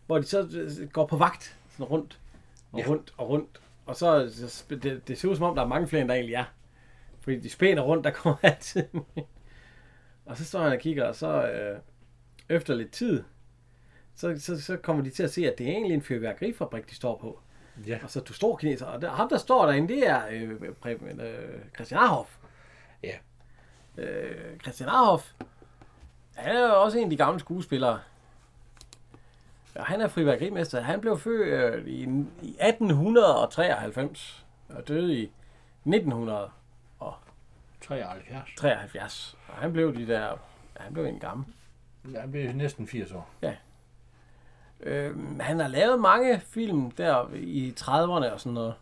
hvor de så øh, går på vagt, sådan rundt og Ja. rundt og rundt. Og så, det, det ser ud som om, der er mange flere, end der egentlig er. Fordi de spænder rundt, der kommer altid. og så står han og kigger, og så øh, efter lidt tid, så, så, så kommer de til at se, at det er egentlig en fyrværkerifabrik, de står på. Ja. Og så du står kineser, og der, ham der står derinde, det er øh, Preben, øh, Christian Arhoff. Ja. Øh, Christian Arhoff, han er jo også en af de gamle skuespillere. Og han er fyrværkerimester. Han blev født øh, i, i 1893 og døde i 1973. 73. Og han blev de der, han blev en gammel. Han blev næsten 80 år. Øh, han har lavet mange film der i 30'erne og sådan noget.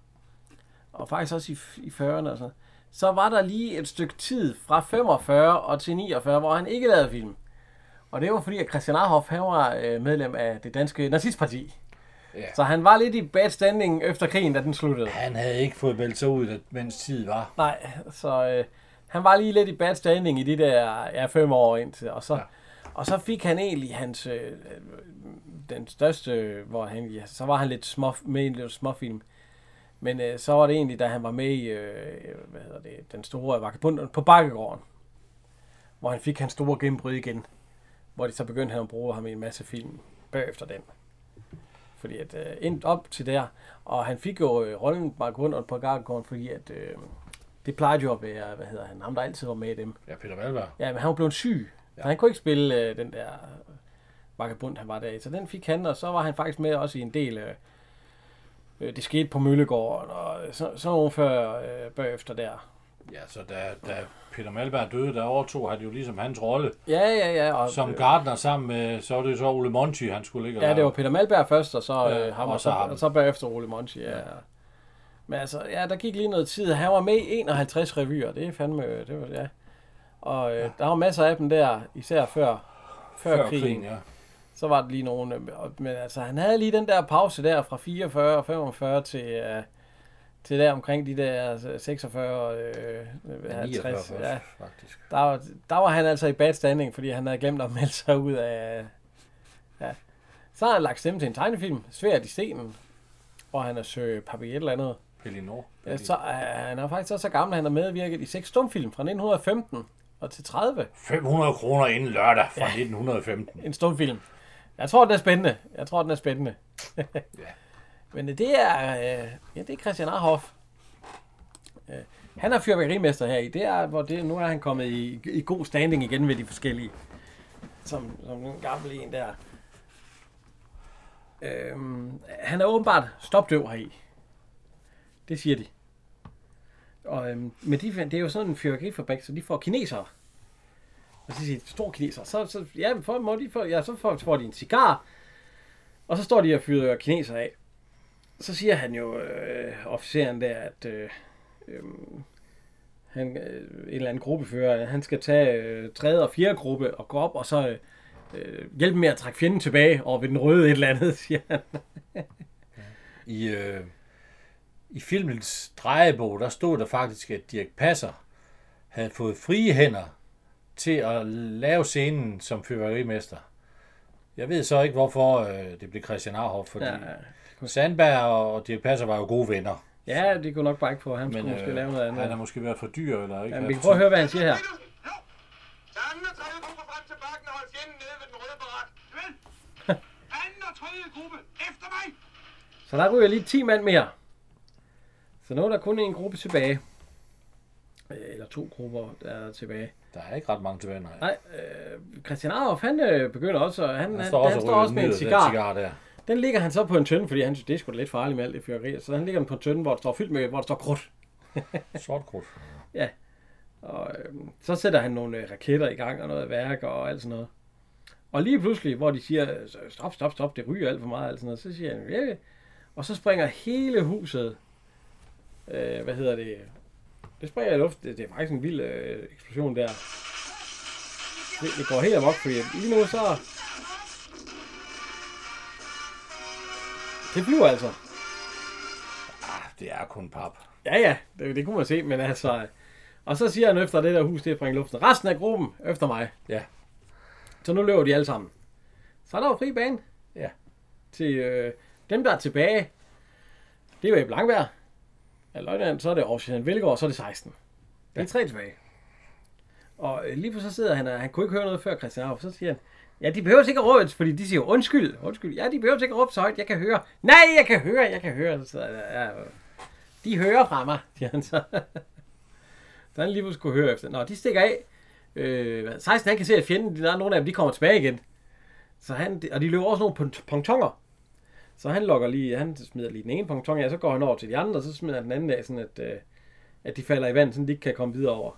Og faktisk også i, i 40'erne og sådan noget. Så var der lige et stykke tid fra 45 og til 49, hvor han ikke lavede film. Og det var fordi, at Christian Arhoff, han var øh, medlem af det danske nazistparti. Ja. Så han var lidt i bad standing efter krigen, da den sluttede. Han havde ikke fået meldt sig ud, mens tid var. Nej, så øh, han var lige lidt i bad standing i de der ja, fem år indtil. Og så. Ja. og så fik han egentlig hans, øh, den største, hvor han, ja, så var han lidt små, med i en lidt småfilm. Men øh, så var det egentlig, da han var med i, øh, hvad hedder det, den store vagabunden på Bakkegården. Hvor han fik hans store gennembrud igen. Hvor de så begyndte han at bruge ham i en masse film bagefter den. Fordi at øh, ind op til der, og han fik jo øh, rollen Vagabunden på Bakkegården, fordi at øh, det plejede jo at være, hvad hedder han, ham der altid var med i dem. Ja, Peter Valberg. Ja, men han var blevet syg, ja. så han kunne ikke spille øh, den der vagabund, han var der i. Så den fik han, og så var han faktisk med også i en del... Øh, øh, det skete på Møllegården, og så, så nogle før, øh, bagefter der. Ja, så da, da Peter Malberg døde, der overtog han jo ligesom hans rolle Ja, ja, ja. Og, som øh, Gardner sammen med, så var det så Ole Monty, han skulle ligge Ja, det var Peter Malberg først, og så Ja, øh, ham, og så ham. og så bagefter Ole Monti, ja. ja. Men altså, ja, der gik lige noget tid. Han var med i 51 revyer, det er fandme, det var, ja. Og øh, ja. der var masser af dem der, især før, før, før krigen. krigen, ja. Så var der lige nogle, øh, men altså, han havde lige den der pause der fra 44 og 45 til, øh, til der omkring de der 46 og øh, Ja, 50. 49 først, Ja, faktisk. der, var, der var han altså i bad standing, fordi han havde glemt at melde sig ud af... Ja. Så har han lagt stemme til en tegnefilm, Svært i stenen, hvor han er sø Papi et eller andet. Pellinor. Ja, så er han er faktisk også så gammel, at han har medvirket i seks stumfilm fra 1915 og til 30. 500 kroner inden lørdag fra 1915. En stumfilm. Jeg tror, den er spændende. Jeg tror, den er spændende. ja. Men øh, det er, øh, ja, det er Christian Arhoff. Øh, han er fyrværkerimester her i. Det er, hvor det, nu er han kommet i, i god standing igen med de forskellige. Som, som en gammel en der. Øhm, han er åbenbart stopdøv heri. Det siger de. Og øhm, men de, det er jo sådan en fyrværkerifabrik, så de får kinesere. Og så siger de, stor kineser. Så, så, ja, for, må de få, ja, så får, får de en cigar. Og så står de og fyrer kineser af. Så siger han jo, øh, officeren der, at øh, øh, han, øh, en eller anden gruppefører, han skal tage øh, tredje og fjerde gruppe og gå op og så øh, øh hjælpe med at trække fjenden tilbage over ved den røde et eller andet, siger han. I, øh, I filmens drejebog, der stod der faktisk, at Dirk Passer havde fået frie hænder til at lave scenen som fyrværkerimester. Jeg ved så ikke, hvorfor øh, det blev Christian Arhoff, fordi Ja, ja, Sandberg og Dirk Passer var jo gode venner. ja, det kunne nok bare ikke få. Han Men skulle måske øh, lave noget andet. han har måske været for dyr, eller ikke? Ja, vi haft kan prøve at høre, hvad han siger her. Anden og tredje gruppe frem til bakken og hold fjenden nede ved den røde barak. Vel? Anden og tredje gruppe, efter mig! Så der ryger lige 10 mand mere. Så nu er der kun en gruppe tilbage. Øh, Eller to grupper, der er tilbage. Der er ikke ret mange tilbage, nej. Nej, øh, Christian Arhoff, han øh, begynder også, han, han, Han står også, han står også med en cigar. Den cigar der. Den ligger han så på en tønde, fordi han synes, det er sgu da lidt farligt med alt det fyrværkeri. Så han ligger den på en tønde, hvor der står fyldt med, hvor der står krudt. Sort krudt. Og øh, så sætter han nogle øh, raketter i gang og noget værk og alt sådan noget. Og lige pludselig, hvor de siger, stop, stop, stop, det ryger alt for meget, alt sådan noget, så siger han, ja, og så springer hele huset, øh, hvad hedder det, det springer i luft, det, det er faktisk en vild øh, eksplosion der. Det, det går helt amok, fordi lige nu så, Det flyver altså. Ah, det er kun pap. Ja, ja, det, det kunne man se, men altså... Og så siger han efter det der hus, det er i luften. Resten af gruppen efter mig. Ja. Så nu løber de alle sammen. Så er der jo fri bane. Ja. Til øh, dem, der er tilbage. Det er jo Ebbe Langberg. Ja, løjtnant, så er det Aarhusian Velgaard, så er det 16. Det er tre tilbage. Og øh, lige pludselig så sidder han, og han kunne ikke høre noget før Christian Arf. Så siger han, ja, de behøver ikke at råbe, fordi de siger, undskyld, undskyld. Ja, de behøver ikke at råbe så højt, jeg kan høre. Nej, jeg kan høre, jeg kan høre. Så, ja, ja, de hører fra mig, siger han så. så han lige pludselig kunne høre efter. Nå, de stikker af. Øh, hvad, 16 han kan se, at fjenden, de der er nogle af dem, de kommer tilbage igen. Så han, og de løber også nogle pont- pontonger. Så han lokker lige, han smider lige den ene ponton af, så går han over til de andre, og så smider han den anden af, sådan at, øh, at de falder i vand, så de ikke kan komme videre over.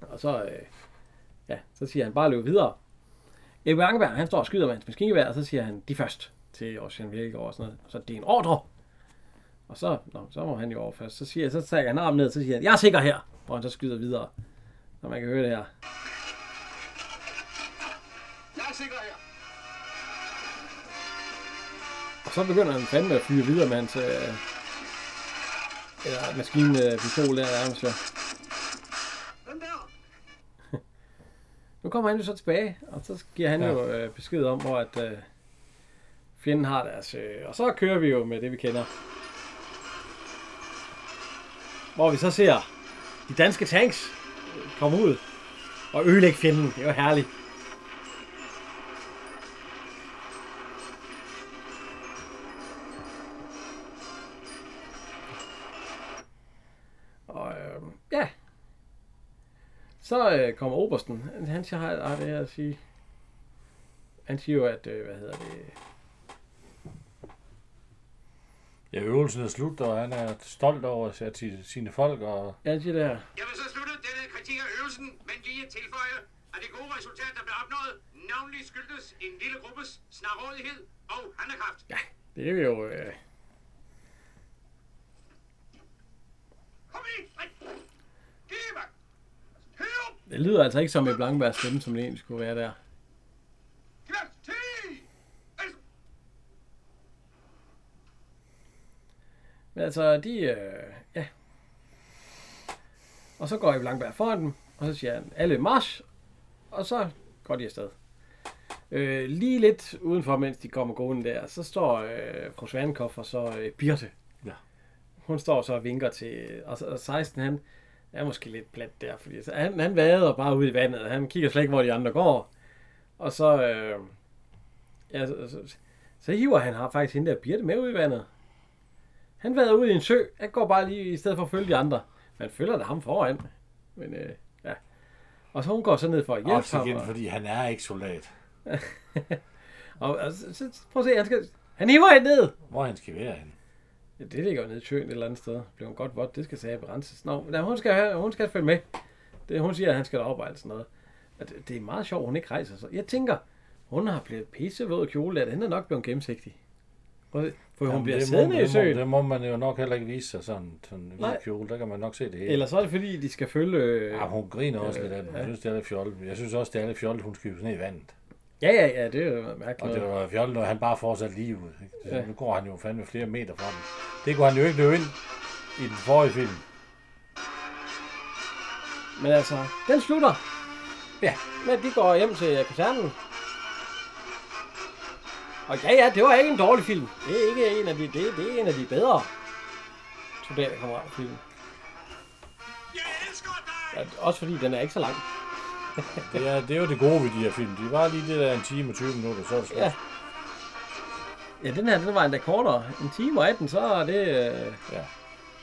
Og så, øh, ja, så siger han bare løb videre. Ebbe Angeberg, han står og skyder med hans maskingevær, og så siger han, de først til Ocean Virkegaard og sådan noget. Så det er en ordre. Og så, nå, så må han jo over først. Så, siger, så tager han armen ned, og så siger han, jeg er sikker her, hvor han så skyder videre. Når man kan høre det her. Jeg er sikker her. Og så begynder han fandme at fyre videre med hans øh, eller maskinpistol der nærmest jo. Nu kommer han jo så tilbage, og så giver han ja. jo øh, besked om, hvor at øh, fjenden har deres... Øh, og så kører vi jo med det, vi kender. Hvor vi så ser de danske tanks øh, komme ud og ødelægge fjenden. Det er jo herligt. Ja, så øh, kommer Obersten. Han- siger, har, har det her at sige. Han siger jo, at, øh, hvad hedder det, Ja, øvelsen er slut, og han er stolt over at til sine folk, og ja, han siger det her. Jeg vil så slutte denne kritik af øvelsen, men lige tilføje, at det gode resultat, der blev opnået, navnlig skyldtes en lille gruppes snarådighed og handlekraft. Det er jo, øh, Kom ind! Giv mig! Hør! Det lyder altså ikke som et Blankbergs stemme, som det egentlig skulle være der. Altså, Men altså, de, øh, ja. Og så går Ebbe Langberg foran dem, og så siger han, alle march, og så går de afsted. Øh, lige lidt udenfor, mens de kommer gående der, så står øh, fru Svanekoff og så øh, Birte. Ja. Hun står så og vinker til, og, så- og 16 han er måske lidt plat der, fordi så han, han vader bare ud i vandet, han kigger slet ikke, hvor de andre går. Og så, øh, ja, så, så, så hiver han har faktisk hende der Birte med ud i vandet. Han vader ud i en sø. Han går bare lige i stedet for at følge de andre. Man følger da ham foran. Men øh, ja. Og så hun går så ned for at hjælpe også ham. igen, Og, fordi han er ikke soldat. og, og, så, så, prøv at se, han, skal, han hiver hende ned. Hvor han skal være henne. Ja, det ligger jo nede i søen et eller andet sted. Bliver hun godt vådt, det skal sige berenses. Nå, men hun skal, have, hun skal følge med. Det, hun siger, at han skal alt sådan noget. Og det, det, er meget sjovt, hun ikke rejser sig. Jeg tænker, hun har blevet pissevåd kjole, at den er nok blevet gennemsigtig. At For hun Jamen, bliver det, må, siddende i det, må, søen. det må man jo nok heller ikke vise sig sådan, sådan en kjole. Der kan man nok se det hele. Eller så er det fordi, de skal følge... Øh, Ja, hun griner også Øh, lidt af det. Hun ja. synes, det er lidt fjollet. Jeg synes også, det er lidt fjollet, hun skyder ned i vandet. Ja, ja, ja, det er jo mærkeligt. Og det var fjollet, når han bare fortsat lige ud. Ikke? Ja. Nu går han jo fandme flere meter fra den. Det kunne han jo ikke løbe ind i den forrige film. Men altså, den slutter. Ja. Men de går hjem til kasernen. Og ja, ja, det var ikke en dårlig film. Det er ikke en af de, det, det er en af de bedre soldaterkammeratfilm. Jeg elsker dig! Ja, også fordi den er ikke så lang. Det er, det er jo det gode ved de her film. De var lige det der en time og 20 minutter, så er det slut. Ja. Ja, den her, den var endda kortere. En time og 18, så er det, øh, Ja.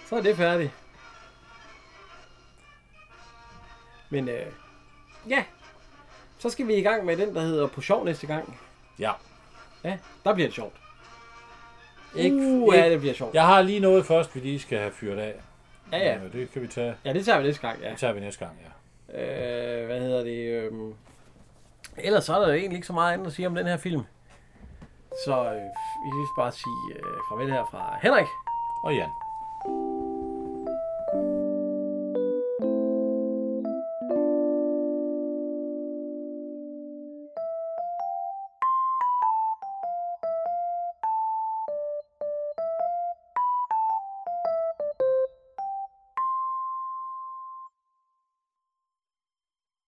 så er det færdigt. Men øh, ja, så skal vi i gang med den, der hedder På sjov næste gang. ja. Ja, der bliver det sjovt. Ikke, Uh, ja, det bliver sjovt. Jeg har lige noget først, vi lige skal have fyret af. Ja, ja. Øh, Det kan vi tage. Ja, det tager vi næste gang, ja. Det tager vi næste gang, ja. Øh, hvad hedder det? Øh, Ellers så er der jo egentlig ikke så meget andet at sige om den her film. Så øh, vi vil bare sige øh, farvel her fra Henrik. Og Jan.